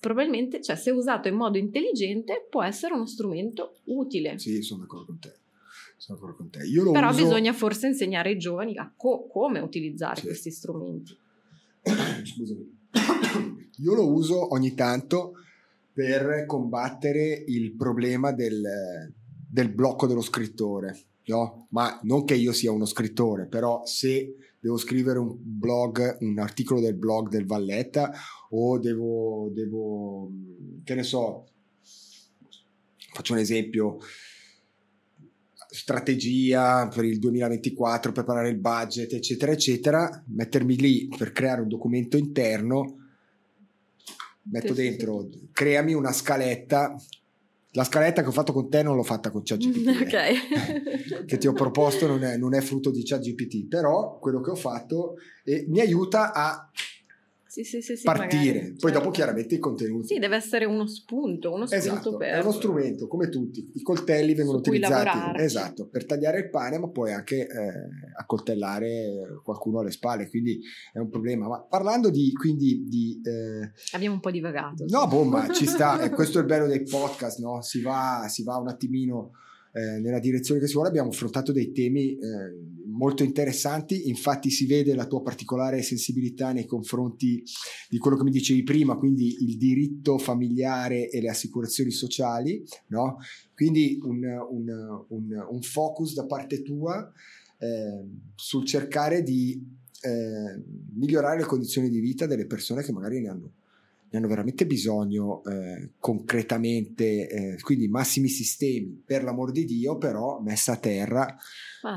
Speaker 2: probabilmente, cioè se usato in modo intelligente, può essere uno strumento utile.
Speaker 1: Sì, sono d'accordo con te. Sono d'accordo con te.
Speaker 2: Però
Speaker 1: uso...
Speaker 2: bisogna forse insegnare ai giovani a co- come utilizzare sì. questi strumenti.
Speaker 1: Scusami. Io lo uso ogni tanto per combattere il problema del, del blocco dello scrittore. No? Ma non che io sia uno scrittore, però se devo scrivere un blog, un articolo del blog del Valletta o devo, devo che ne so, faccio un esempio, strategia per il 2024, preparare il budget, eccetera, eccetera, mettermi lì per creare un documento interno, metto dentro, creami una scaletta la scaletta che ho fatto con te non l'ho fatta con ChatGPT. [laughs]
Speaker 2: Ok. [laughs]
Speaker 1: che ti ho proposto non è, non è, frutto di ChatGPT, però quello che ho fatto eh, mi aiuta a
Speaker 2: sì, sì, sì,
Speaker 1: partire.
Speaker 2: Magari,
Speaker 1: Poi certo. dopo chiaramente i contenuti.
Speaker 2: Sì, deve essere uno spunto, uno spunto
Speaker 1: esatto,
Speaker 2: per...
Speaker 1: È uno strumento, come tutti. I coltelli vengono utilizzati esatto, per tagliare il pane, ma poi anche eh, accoltellare qualcuno alle spalle, quindi è un problema. Ma parlando di... Quindi, di
Speaker 2: eh... Abbiamo un po' divagato.
Speaker 1: No, bomba, ci sta. [laughs] e questo è il bello dei podcast, no? Si va, si va un attimino eh, nella direzione che si vuole. Abbiamo affrontato dei temi eh, molto interessanti, infatti si vede la tua particolare sensibilità nei confronti di quello che mi dicevi prima, quindi il diritto familiare e le assicurazioni sociali, no? quindi un, un, un, un focus da parte tua eh, sul cercare di eh, migliorare le condizioni di vita delle persone che magari ne hanno ne hanno veramente bisogno eh, concretamente, eh, quindi massimi sistemi per l'amor di Dio, però messa a terra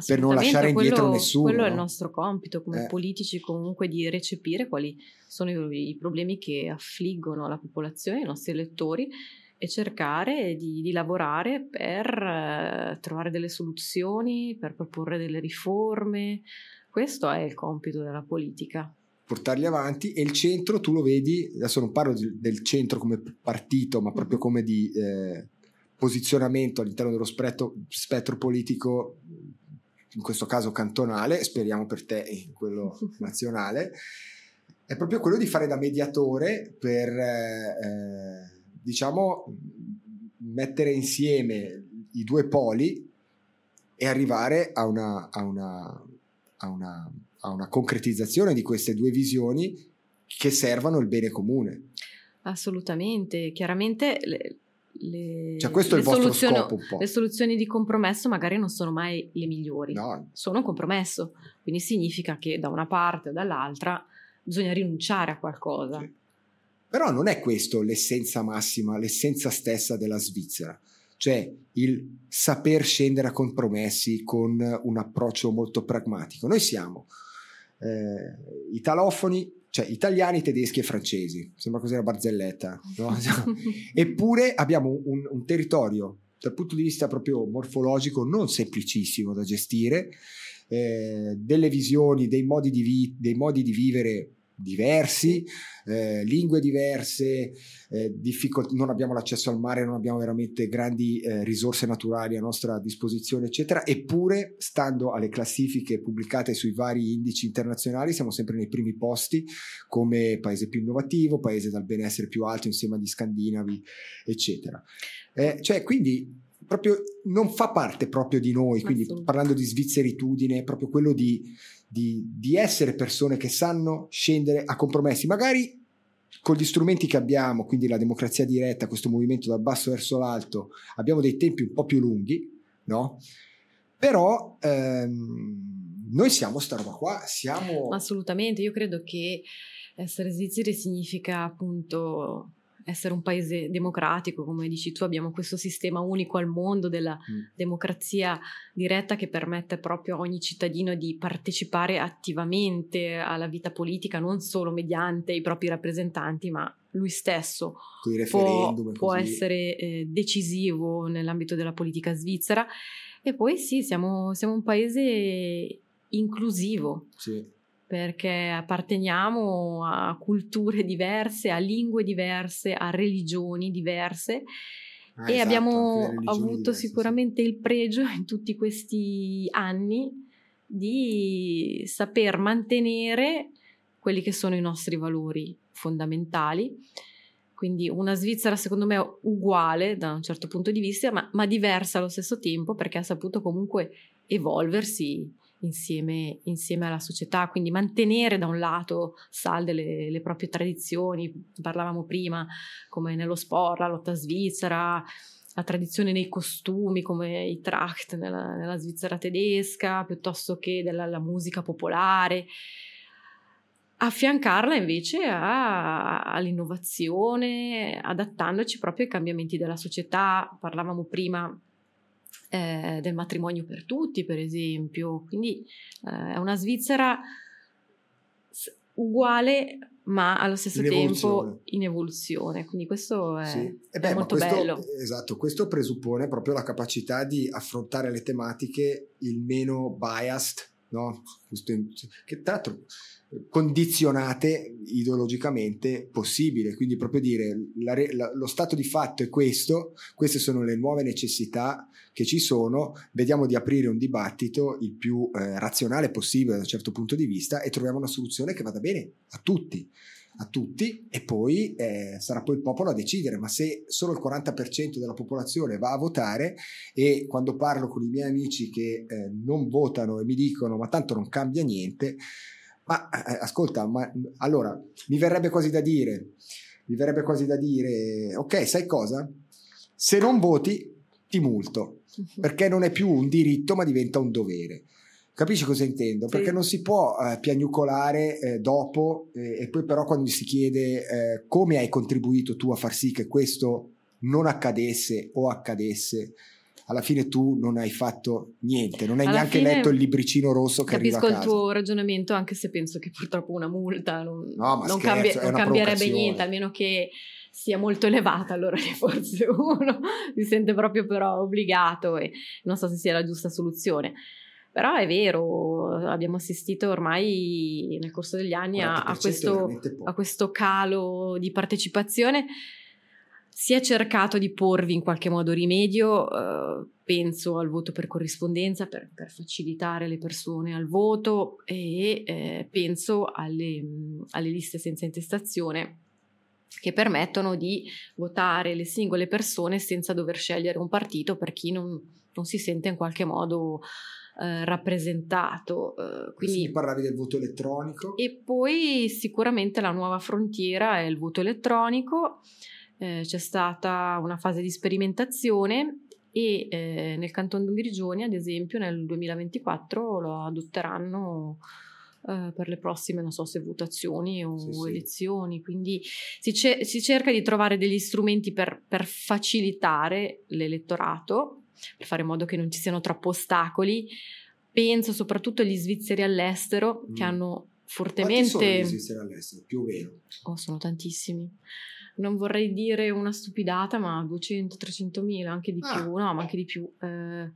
Speaker 1: per non lasciare indietro
Speaker 2: quello,
Speaker 1: nessuno.
Speaker 2: Quello è il nostro compito come eh. politici comunque di recepire quali sono i, i, problemi che affliggono la popolazione, i nostri elettori e cercare di, di lavorare per eh, trovare delle soluzioni, per proporre delle riforme. Questo è il compito della politica
Speaker 1: portarli avanti e il centro tu lo vedi, adesso non parlo di, del centro come partito, ma proprio come di eh, posizionamento all'interno dello spettro, spettro politico, in questo caso cantonale, speriamo per te in quello [laughs] nazionale, è proprio quello di fare da mediatore per, eh, diciamo, mettere insieme i due poli e arrivare a una, a una, a una a una concretizzazione di queste due visioni che servano il bene comune.
Speaker 2: Assolutamente, chiaramente le, le,
Speaker 1: cioè questo è il vostro scopo un po'.
Speaker 2: Le soluzioni di compromesso magari non sono mai le migliori,
Speaker 1: no.
Speaker 2: sono un compromesso, quindi significa che da una parte o dall'altra bisogna rinunciare a qualcosa. Sì.
Speaker 1: Però non è questo l'essenza massima, l'essenza stessa della Svizzera cioè il saper scendere a compromessi con un approccio molto pragmatico. Noi siamo eh, italofoni, cioè italiani, tedeschi e francesi. Sembra così una barzelletta. No? [laughs] Eppure abbiamo un, un, territorio dal punto di vista proprio morfologico non semplicissimo da gestire, eh, delle visioni, dei modi di, vi- dei modi di vivere diversi, eh, lingue diverse, eh, difficol- non abbiamo l'accesso al mare, non abbiamo veramente grandi eh, risorse naturali a nostra disposizione, eccetera, eppure stando alle classifiche pubblicate sui vari indici internazionali siamo sempre nei primi posti come paese più innovativo, paese dal benessere più alto insieme agli scandinavi, eccetera. Eh, cioè, quindi proprio non fa parte proprio di noi, quindi parlando di svizzeritudine, proprio quello di di, di essere persone che sanno scendere a compromessi, magari con gli strumenti che abbiamo, quindi la democrazia diretta, questo movimento dal basso verso l'alto, abbiamo dei tempi un po' più lunghi, no? Però ehm, noi siamo sta roba qua, siamo...
Speaker 2: Assolutamente, io credo che essere svizzeri significa appunto essere un paese democratico, come dici tu, abbiamo questo sistema unico al mondo della mm. democrazia diretta che permette proprio a ogni cittadino di partecipare attivamente alla vita politica, non solo mediante i propri rappresentanti, ma lui stesso può, può, essere eh, decisivo nell'ambito della politica svizzera. E poi sì, siamo, siamo un paese inclusivo.
Speaker 1: Sì
Speaker 2: perché apparteniamo a culture diverse, a lingue diverse, a religioni diverse ah, e esatto, abbiamo avuto diverse, sicuramente sì. il pregio in tutti questi anni di saper mantenere quelli che sono i nostri valori fondamentali. Quindi una Svizzera secondo me uguale da un certo punto di vista, ma, ma diversa allo stesso tempo perché ha saputo comunque evolversi insieme, insieme, alla società, quindi mantenere da un lato salde le, le, proprie tradizioni, parlavamo prima come nello sport, la lotta svizzera, la tradizione nei costumi come i Tracht nella, nella Svizzera tedesca, piuttosto che della musica popolare, affiancarla invece a, all'innovazione, adattandoci proprio ai cambiamenti della società. Parlavamo prima eh, del matrimonio per tutti, per esempio. Quindi eh, è una Svizzera uguale ma allo stesso in tempo in evoluzione. Quindi questo è, sì. eh beh, è molto
Speaker 1: questo,
Speaker 2: bello.
Speaker 1: Esatto, questo presuppone proprio la capacità di affrontare le tematiche il meno biased, no? che tra l'altro condizionate ideologicamente possibile, quindi proprio dire la, la, lo stato di fatto è questo, queste sono le nuove necessità che ci sono, vediamo di aprire un dibattito il più eh, razionale possibile da un certo punto di vista e troviamo una soluzione che vada bene a tutti a tutti e poi eh, sarà poi il popolo a decidere, ma se solo il 40% della popolazione va a votare e quando parlo con i miei amici che eh, non votano e mi dicono ma tanto non cambia niente, ma eh, ascolta, ma, allora mi verrebbe quasi da dire, mi verrebbe quasi da dire, ok, sai cosa? Se non voti ti multo, perché non è più un diritto ma diventa un dovere. Capisci cosa intendo? Sì. Perché non si può eh, piagnucolare eh, dopo eh, e poi però quando si chiede eh, come hai contribuito tu a far sì che questo non accadesse o accadesse, alla fine tu non hai fatto niente, non hai alla neanche letto il libricino rosso che
Speaker 2: capisco
Speaker 1: arriva a
Speaker 2: casa. il tuo ragionamento, anche se penso che purtroppo una multa non, no, non, scherzo, cambia, non cambierebbe niente, almeno che sia molto elevata, allora forse [laughs] uno si sente proprio però obbligato e non so se sia la giusta soluzione. Però è vero, abbiamo assistito ormai nel corso degli anni a, a, questo, a questo calo di partecipazione. Si è cercato di porvi in qualche modo rimedio, eh, penso al voto per corrispondenza per, per, facilitare le persone al voto e eh, penso alle, alle, liste senza intestazione che permettono di votare le singole persone senza dover scegliere un partito per chi non, non si sente in qualche modo eh, rappresentato. Eh, quindi...
Speaker 1: Sì, parlavi del voto elettronico.
Speaker 2: E poi sicuramente la nuova frontiera è il voto elettronico eh, c'è stata una fase di sperimentazione e eh, nel canton Grigioni, ad esempio, nel 2024 lo adotteranno eh, per le prossime, non so se votazioni o sì, elezioni, sì. quindi si, ce- si, cerca di trovare degli strumenti per, per facilitare l'elettorato, per fare in modo che non ci siano troppi ostacoli, penso soprattutto agli svizzeri all'estero mm. che hanno fortemente... Quanti
Speaker 1: sono gli svizzeri all'estero, più o meno?
Speaker 2: Oh, sono tantissimi. Non vorrei dire una stupidata, ma 200-300 mila, anche di ah. più, no, ma anche di più. Eh,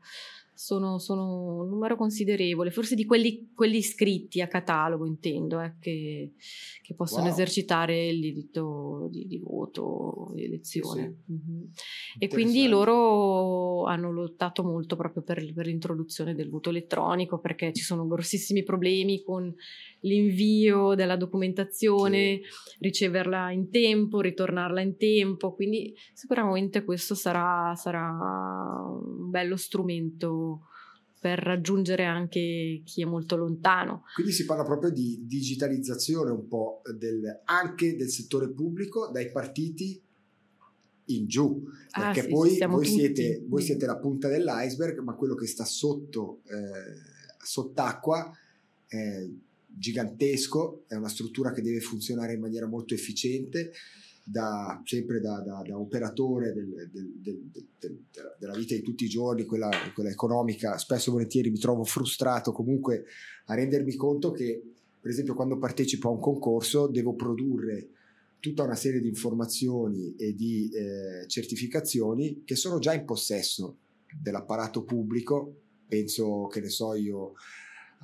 Speaker 2: sono, sono, un numero considerevole, forse di quelli, quelli iscritti a catalogo, intendo, eh, che, che, possono wow. esercitare il diritto di, di voto, di elezione. Sì. Mm-hmm. E quindi loro hanno lottato molto proprio per, per, l'introduzione del voto elettronico, perché ci sono grossissimi problemi con l'invio della documentazione, sì. riceverla in tempo, ritornarla in tempo, quindi sicuramente questo sarà, sarà un bello strumento per raggiungere anche chi è molto lontano.
Speaker 1: Quindi si parla proprio di digitalizzazione un po' del, anche del settore pubblico, dai partiti in giù, ah, perché ah, sì, poi voi siete, voi siete, la punta dell'iceberg, ma quello che sta sotto, eh, sott'acqua è gigantesco, è una struttura che deve funzionare in maniera molto efficiente da, sempre da, da, da operatore del, del, del, della vita di tutti i giorni, quella, quella, economica, spesso e volentieri mi trovo frustrato comunque a rendermi conto che, per esempio, quando partecipo a un concorso devo produrre tutta una serie di informazioni e di eh, certificazioni che sono già in possesso dell'apparato pubblico, penso che ne so io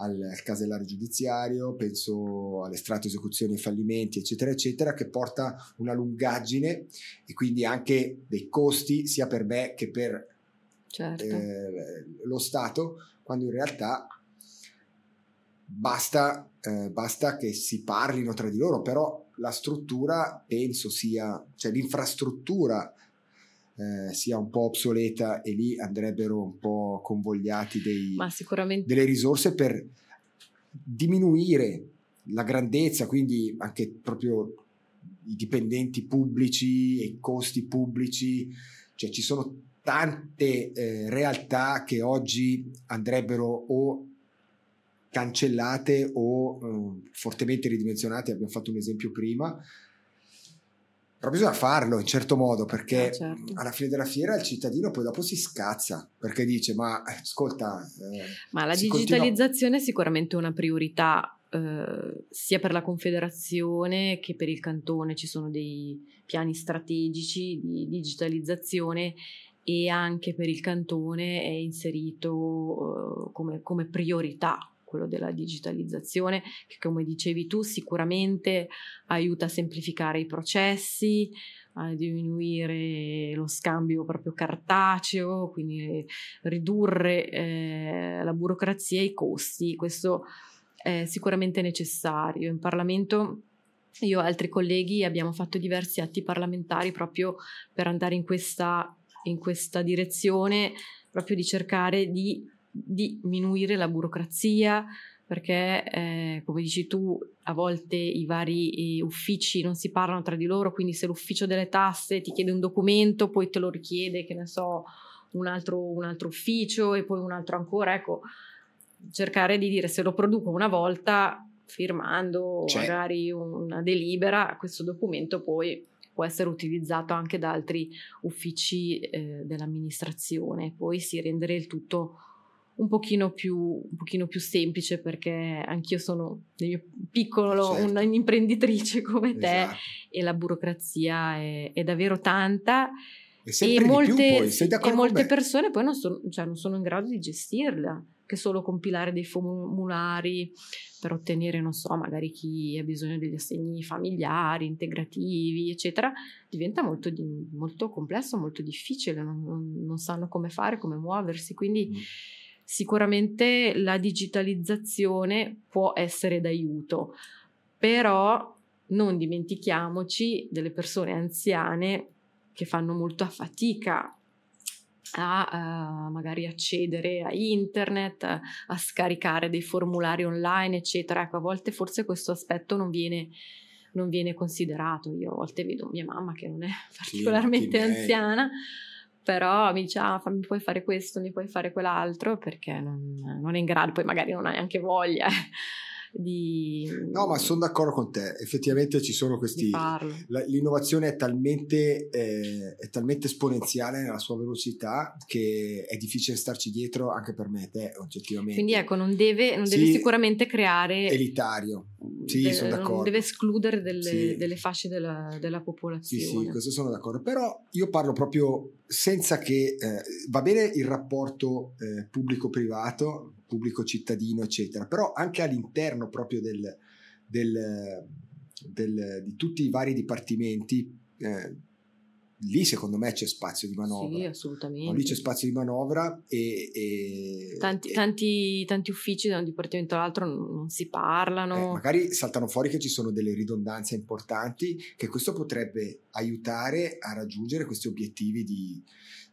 Speaker 1: al, casellario giudiziario, penso all'estratto esecuzioni e fallimenti, eccetera, eccetera, che porta una lungaggine e quindi anche dei costi sia per me che per certo. eh, lo Stato, quando in realtà basta, eh, basta che si parlino tra di loro, però la struttura penso sia, cioè l'infrastruttura eh, sia un po' obsoleta e lì andrebbero un po' convogliati dei, delle risorse per diminuire la grandezza, quindi anche proprio i dipendenti pubblici e i costi pubblici, cioè ci sono tante eh, realtà che oggi andrebbero o cancellate o eh, fortemente ridimensionate, abbiamo fatto un esempio prima, però bisogna farlo in certo modo perché eh, certo. alla fine della fiera il cittadino poi dopo si scazza perché dice ma eh, ascolta...
Speaker 2: Eh, ma la digitalizzazione continua... è sicuramente una priorità eh, sia per la Confederazione che per il cantone ci sono dei piani strategici di digitalizzazione e anche per il cantone è inserito uh, come, come priorità quello della digitalizzazione, che come dicevi tu sicuramente aiuta a semplificare i processi, a diminuire lo scambio proprio cartaceo, quindi ridurre eh, la burocrazia e i costi. Questo è sicuramente necessario. In Parlamento io e altri colleghi abbiamo fatto diversi atti parlamentari proprio per andare in questa, in questa direzione, proprio di cercare di diminuire la burocrazia, perché eh, come dici tu a volte i vari eh, uffici non si parlano tra di loro, quindi se l'ufficio delle tasse ti chiede un documento, poi te lo richiede, che ne so, un altro, un altro ufficio e poi un altro ancora, ecco, cercare di dire se lo produco una volta firmando C'è. magari una delibera, questo documento poi può essere utilizzato anche da altri uffici eh, dell'amministrazione, poi si rendere il tutto un pochino più, un pochino più semplice perché anch'io sono nel mio piccolo certo. un'imprenditrice come te esatto. e la burocrazia è, è davvero tanta e, molte, e molte persone poi non sono, cioè non sono in grado di gestirla che solo compilare dei formulari per ottenere, non so, magari chi ha bisogno degli assegni familiari, integrativi, eccetera, diventa molto, di, molto complesso, molto difficile, non, non, non, sanno come fare, come muoversi, quindi mm Sicuramente la digitalizzazione può essere d'aiuto, però non dimentichiamoci delle persone anziane che fanno molta fatica a uh, magari accedere a internet, a, a, scaricare dei formulari online, eccetera. Ecco, a volte forse questo aspetto non viene, non viene considerato. Io a volte vedo mia mamma che non è particolarmente sì, anziana però mi dice ah, mi puoi fare questo, mi puoi fare quell'altro perché non, non, è in grado, poi magari non ha neanche voglia. [laughs] di...
Speaker 1: No, ma sono d'accordo con te, effettivamente ci sono questi... La, l'innovazione è talmente, eh, è talmente esponenziale nella sua velocità che è difficile starci dietro anche per me, te oggettivamente.
Speaker 2: Quindi ecco, non deve, non deve sì, sicuramente creare...
Speaker 1: Elitario, sì, de- sono d'accordo. Non
Speaker 2: deve escludere delle, sì. delle fasce della, della, popolazione.
Speaker 1: Sì, sì, questo sono d'accordo, però io parlo proprio senza che... Eh, va bene il rapporto eh, pubblico-privato, pubblico-cittadino, eccetera, però anche all'interno proprio del, del, del, di tutti i vari dipartimenti, eh, lì secondo me c'è spazio di manovra.
Speaker 2: Sì, assolutamente.
Speaker 1: No, lì c'è spazio di manovra e... e,
Speaker 2: tanti,
Speaker 1: e
Speaker 2: tanti, tanti, uffici da un dipartimento all'altro non, si parlano.
Speaker 1: Eh, magari saltano fuori che ci sono delle ridondanze importanti, che questo potrebbe aiutare a raggiungere questi obiettivi di,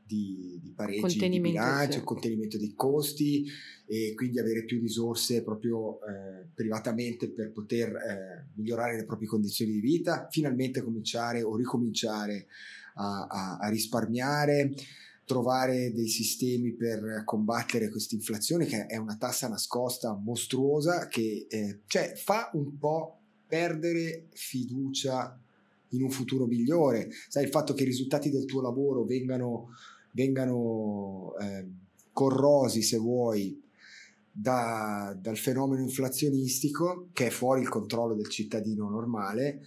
Speaker 1: di, di pareggi di bilancio, sì. contenimento dei costi e quindi avere più risorse proprio eh, privatamente per poter eh, migliorare le proprie condizioni di vita, finalmente cominciare o ricominciare a, a, a risparmiare trovare dei sistemi per combattere questa inflazione che è una tassa nascosta mostruosa che eh, cioè, fa un po' perdere fiducia in un futuro migliore. Sai, il fatto che i risultati del tuo lavoro vengano vengano eh, corrosi, se vuoi, da, dal fenomeno inflazionistico che è fuori il controllo del cittadino normale,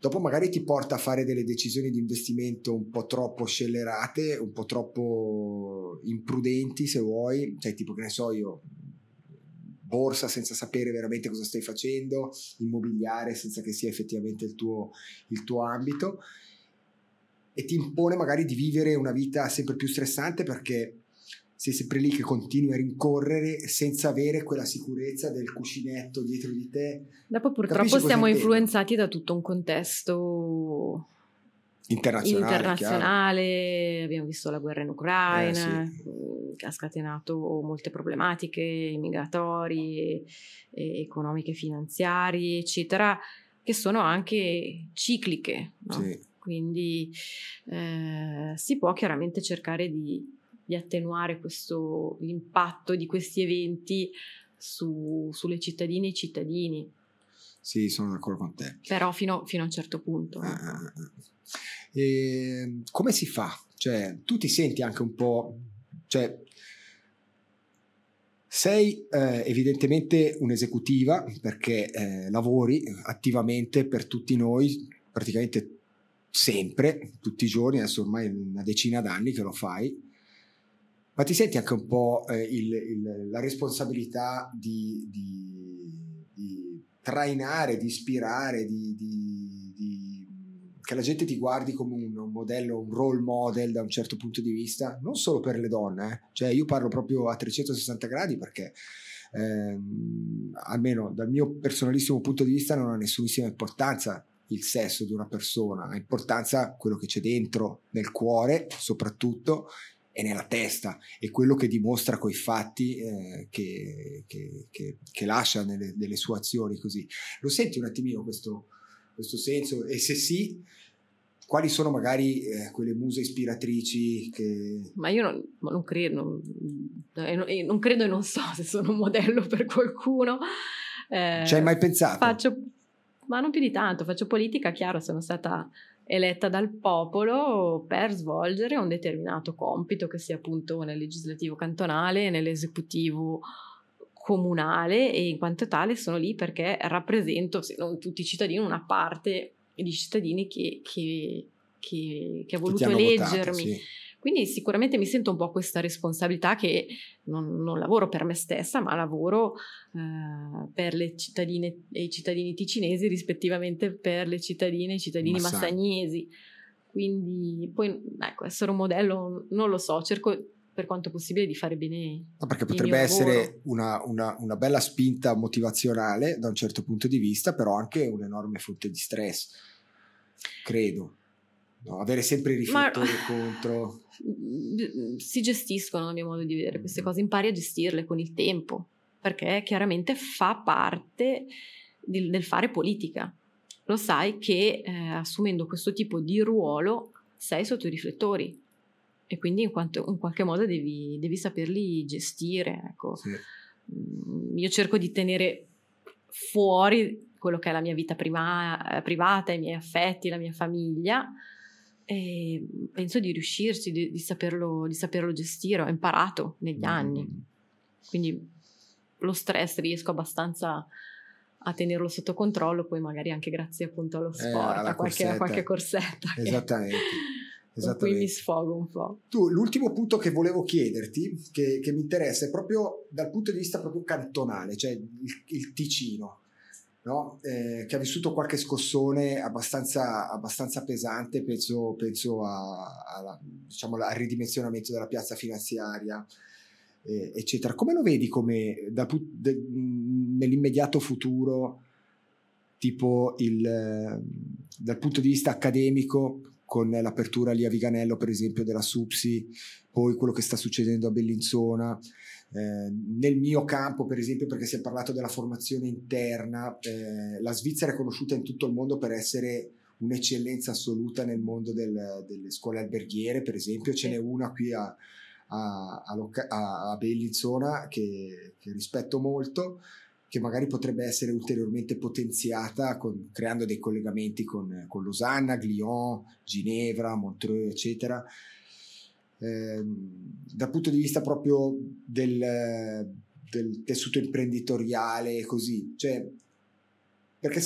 Speaker 1: dopo magari ti porta a fare delle decisioni di investimento un po' troppo scellerate, un po' troppo imprudenti, se vuoi, cioè tipo che ne so io, borsa senza sapere veramente cosa stai facendo, immobiliare senza che sia effettivamente il tuo, il tuo ambito. E ti impone magari di vivere una vita sempre più stressante perché sei sempre lì che continui a rincorrere senza avere quella sicurezza del cuscinetto dietro di te.
Speaker 2: Dopo purtroppo siamo influenzati da tutto un contesto
Speaker 1: internazionale,
Speaker 2: internazionale. abbiamo visto la guerra in Ucraina eh, sì. Mm, che ha scatenato molte problematiche migratorie, economiche, finanziarie, eccetera, che sono anche cicliche. No? Sì quindi eh, si può chiaramente cercare di, di attenuare questo, l'impatto di questi eventi su, sulle cittadine e i cittadini.
Speaker 1: Sì, sono d'accordo con te.
Speaker 2: Però fino, fino a un certo punto.
Speaker 1: Ah, e come si fa? Cioè, tu ti senti anche un po'... Cioè, sei eh, evidentemente un'esecutiva perché eh, lavori attivamente per tutti noi, praticamente sempre, tutti i giorni, adesso ormai una decina d'anni che lo fai, ma ti senti anche un po' eh, il, il, la responsabilità di, di, di, trainare, di ispirare, di, che la gente ti guardi come un, un, modello, un role model da un certo punto di vista, non solo per le donne, eh. cioè io parlo proprio a 360 gradi perché ehm, almeno dal mio personalissimo punto di vista non ha nessunissima importanza il sesso di una persona, ha importanza quello che c'è dentro, nel cuore soprattutto e nella testa, e quello che dimostra coi fatti eh, che, che, che, che, lascia nelle, nelle, sue azioni così. Lo senti un attimino questo, questo senso? E se sì, quali sono magari eh, quelle muse ispiratrici che...
Speaker 2: Ma io non, non credo, non, non, credo e non so se sono un modello per qualcuno.
Speaker 1: Eh, Ci hai mai pensato?
Speaker 2: Faccio ma non più di tanto, faccio politica, chiaro, sono stata eletta dal popolo per svolgere un determinato compito, che sia appunto nel legislativo cantonale, nell'esecutivo comunale e in quanto tale sono lì perché rappresento, se non tutti i cittadini, una parte di cittadini che, che, che, che ha voluto eleggermi. Votato, sì. Quindi sicuramente mi sento un po' questa responsabilità che non, non lavoro per me stessa, ma lavoro eh, per le cittadine e i cittadini ticinesi, rispettivamente per le cittadine e i cittadini Massani. massagnesi. Quindi poi ecco, essere un modello non lo so, cerco per quanto possibile di fare bene.
Speaker 1: No, perché potrebbe essere una, una, una, bella spinta motivazionale da un certo punto di vista, però anche un'enorme fonte di stress, credo. No, avere sempre i riflettori Ma... contro.
Speaker 2: Si gestiscono, a mio modo di vedere, queste cose, impari a gestirle con il tempo, perché chiaramente fa parte del, del fare politica. Lo sai che eh, assumendo questo tipo di ruolo sei sotto i riflettori e quindi in, quanto, in qualche modo devi, devi, saperli gestire. Ecco. Sì. Mm, io cerco di tenere fuori quello che è la mia vita prima, eh, privata, i miei affetti, la mia famiglia. E penso di riuscirci, di, di, saperlo, di saperlo gestire. Ho imparato negli anni. Mm. Quindi lo stress riesco abbastanza a tenerlo sotto controllo, poi magari anche grazie appunto allo eh, sport, eh, a, qualche, a, qualche, corsetta.
Speaker 1: Esattamente. [laughs]
Speaker 2: Esattamente. Qui mi sfogo un po'.
Speaker 1: Tu, l'ultimo punto che volevo chiederti, che, che, mi interessa, è proprio dal punto di vista proprio cantonale, cioè il, il Ticino, no? eh, che ha vissuto qualche scossone abbastanza, abbastanza pesante, penso, penso a, a, diciamo, al ridimensionamento della piazza finanziaria, eh, eccetera. Come lo vedi come, dal, de, nell'immediato futuro, tipo il, dal punto di vista accademico, con l'apertura lì a Viganello, per esempio, della Supsi, poi quello che sta succedendo a Bellinzona. Eh, nel mio campo, per esempio, perché si è parlato della formazione interna, eh, la Svizzera è conosciuta in tutto il mondo per essere un'eccellenza assoluta nel mondo del, delle scuole alberghiere, per esempio, ce n'è una qui a, a, a, a Bellinzona che, che rispetto molto che magari potrebbe essere ulteriormente potenziata con, creando dei collegamenti con, con, Losanna, Glion, Ginevra, Montreux, eccetera. Eh, dal punto di vista proprio del, del tessuto imprenditoriale, così, cioè, perché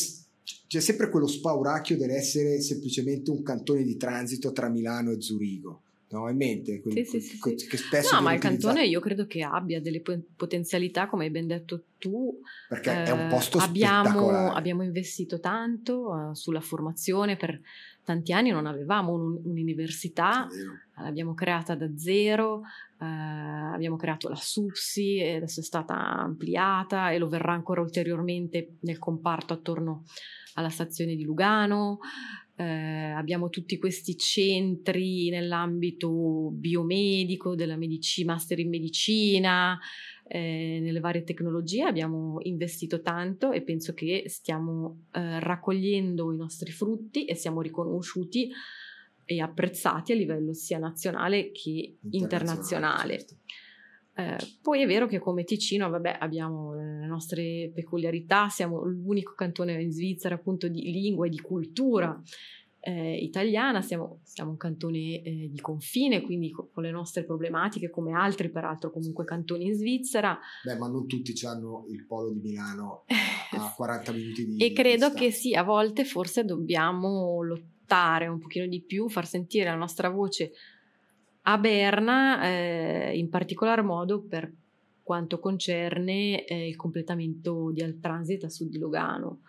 Speaker 1: c'è sempre quello spauracchio dell'essere semplicemente un cantone di transito tra Milano e Zurigo no? in mente
Speaker 2: quel, sì, sì, sì, che spesso no ma il cantone io credo che abbia delle potenzialità come hai ben detto tu
Speaker 1: perché eh, è un posto
Speaker 2: abbiamo, abbiamo investito tanto uh, sulla formazione per tanti anni non avevamo un, un'università l'abbiamo creata da zero eh, abbiamo creato la SUPSI adesso è stata ampliata e lo verrà ancora ulteriormente nel comparto attorno alla stazione di Lugano eh, abbiamo tutti questi centri nell'ambito biomedico, della medicina, master in medicina, eh, nelle varie tecnologie. Abbiamo investito tanto e penso che stiamo eh, raccogliendo i nostri frutti e siamo riconosciuti e apprezzati a livello sia nazionale che internazionale. internazionale. Certo. Eh, poi è vero che come Ticino, vabbè, abbiamo le nostre peculiarità, siamo l'unico cantone in Svizzera appunto di lingua e di cultura eh, italiana, siamo, siamo, un cantone eh, di confine, quindi con, con, le nostre problematiche, come altri peraltro comunque cantoni in Svizzera.
Speaker 1: Beh, ma non tutti hanno il polo di Milano [laughs] a 40 minuti di
Speaker 2: E credo di che sì, a volte forse dobbiamo lottare un pochino di più, far sentire la nostra voce a Berna, eh, in particolar modo per quanto concerne eh, il completamento di Altransit a sud di Lugano,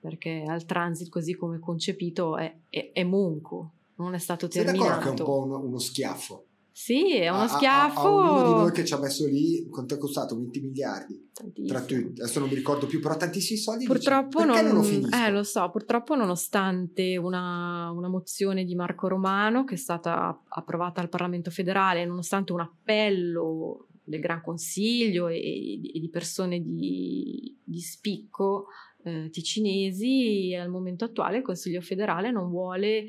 Speaker 2: perché Altransit così come concepito è, è, è monco, non è stato terminato.
Speaker 1: Sei d'accordo che è un po' uno, uno schiaffo?
Speaker 2: Sì, è uno a, schiaffo. A,
Speaker 1: a, uno di noi che ci ha messo lì, quanto è costato? 20 miliardi. Tra tutti, adesso non mi ricordo più, però tantissimi soldi.
Speaker 2: Purtroppo dice, non, non lo Eh, lo so, purtroppo nonostante una, una, mozione di Marco Romano che è stata approvata al Parlamento federale, nonostante un appello del Gran Consiglio e, e di persone di, di spicco eh, ticinesi, al momento attuale il Consiglio federale non vuole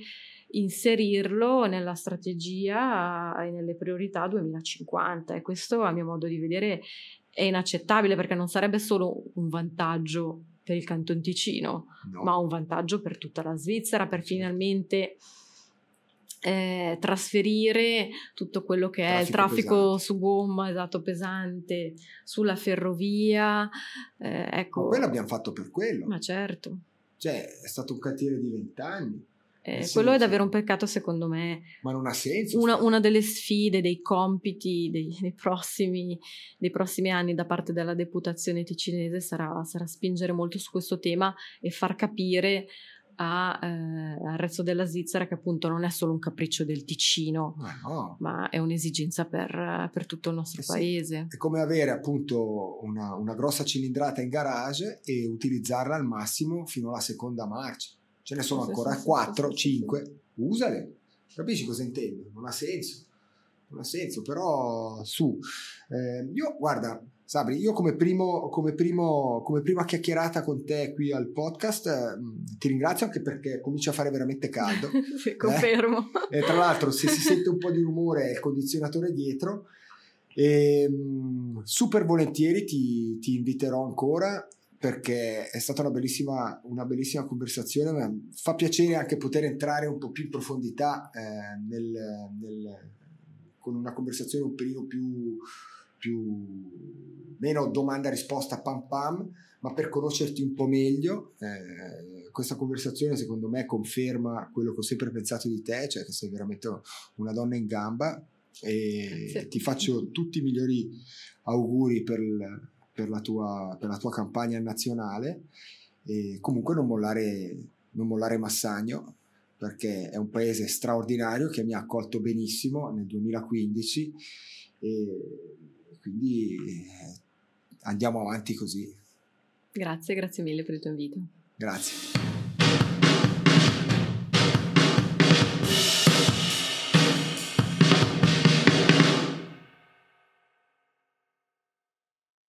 Speaker 2: inserirlo nella strategia e nelle priorità 2050 e questo a mio modo di vedere è inaccettabile perché non sarebbe solo un vantaggio per il Canton Ticino, no. ma un vantaggio per tutta la Svizzera per finalmente eh, trasferire tutto quello che traffico è il traffico pesante. su gomma, esatto, pesante, sulla ferrovia. Eh, ecco.
Speaker 1: Ma quello abbiamo fatto per quello.
Speaker 2: Ma certo.
Speaker 1: Cioè, è stato un cantiere di vent'anni.
Speaker 2: Eh, quello è davvero un peccato secondo me.
Speaker 1: Ma non ha senso.
Speaker 2: Una, una delle sfide, dei compiti dei, dei, prossimi, dei, prossimi, anni da parte della deputazione ticinese sarà, sarà spingere molto su questo tema e far capire a, eh, al resto della Svizzera che appunto non è solo un capriccio del Ticino, no. ma è un'esigenza per, per tutto il nostro eh paese.
Speaker 1: Sì. È come avere appunto una, una grossa cilindrata in garage e utilizzarla al massimo fino alla seconda marcia ce ne sono ancora 4, 5, usale. Capisci cosa intendo? Non ha senso. Non ha senso, però su. Eh, io, guarda, Sabri, io come, primo, come, primo, come prima chiacchierata con te qui al podcast eh, ti ringrazio anche perché comincia a fare veramente caldo. [laughs]
Speaker 2: sì, confermo.
Speaker 1: Eh? E tra l'altro se si sente un po' di rumore è il condizionatore dietro. E, ehm, super volentieri ti, ti inviterò ancora perché è stata una bellissima, una bellissima conversazione, ma fa piacere anche poter entrare un po' più in profondità eh, nel, nel, con una conversazione un pelino più, più meno domanda-risposta pam pam, ma per conoscerti un po' meglio. Eh, questa conversazione secondo me conferma quello che ho sempre pensato di te, cioè che sei veramente una donna in gamba e sì. ti faccio tutti i migliori auguri per, per, la, tua, per la tua campagna nazionale e comunque non mollare, non mollare Massagno perché è un paese straordinario che mi ha accolto benissimo nel 2015 e quindi eh, andiamo avanti così.
Speaker 2: Grazie, grazie mille per il tuo invito.
Speaker 1: Grazie.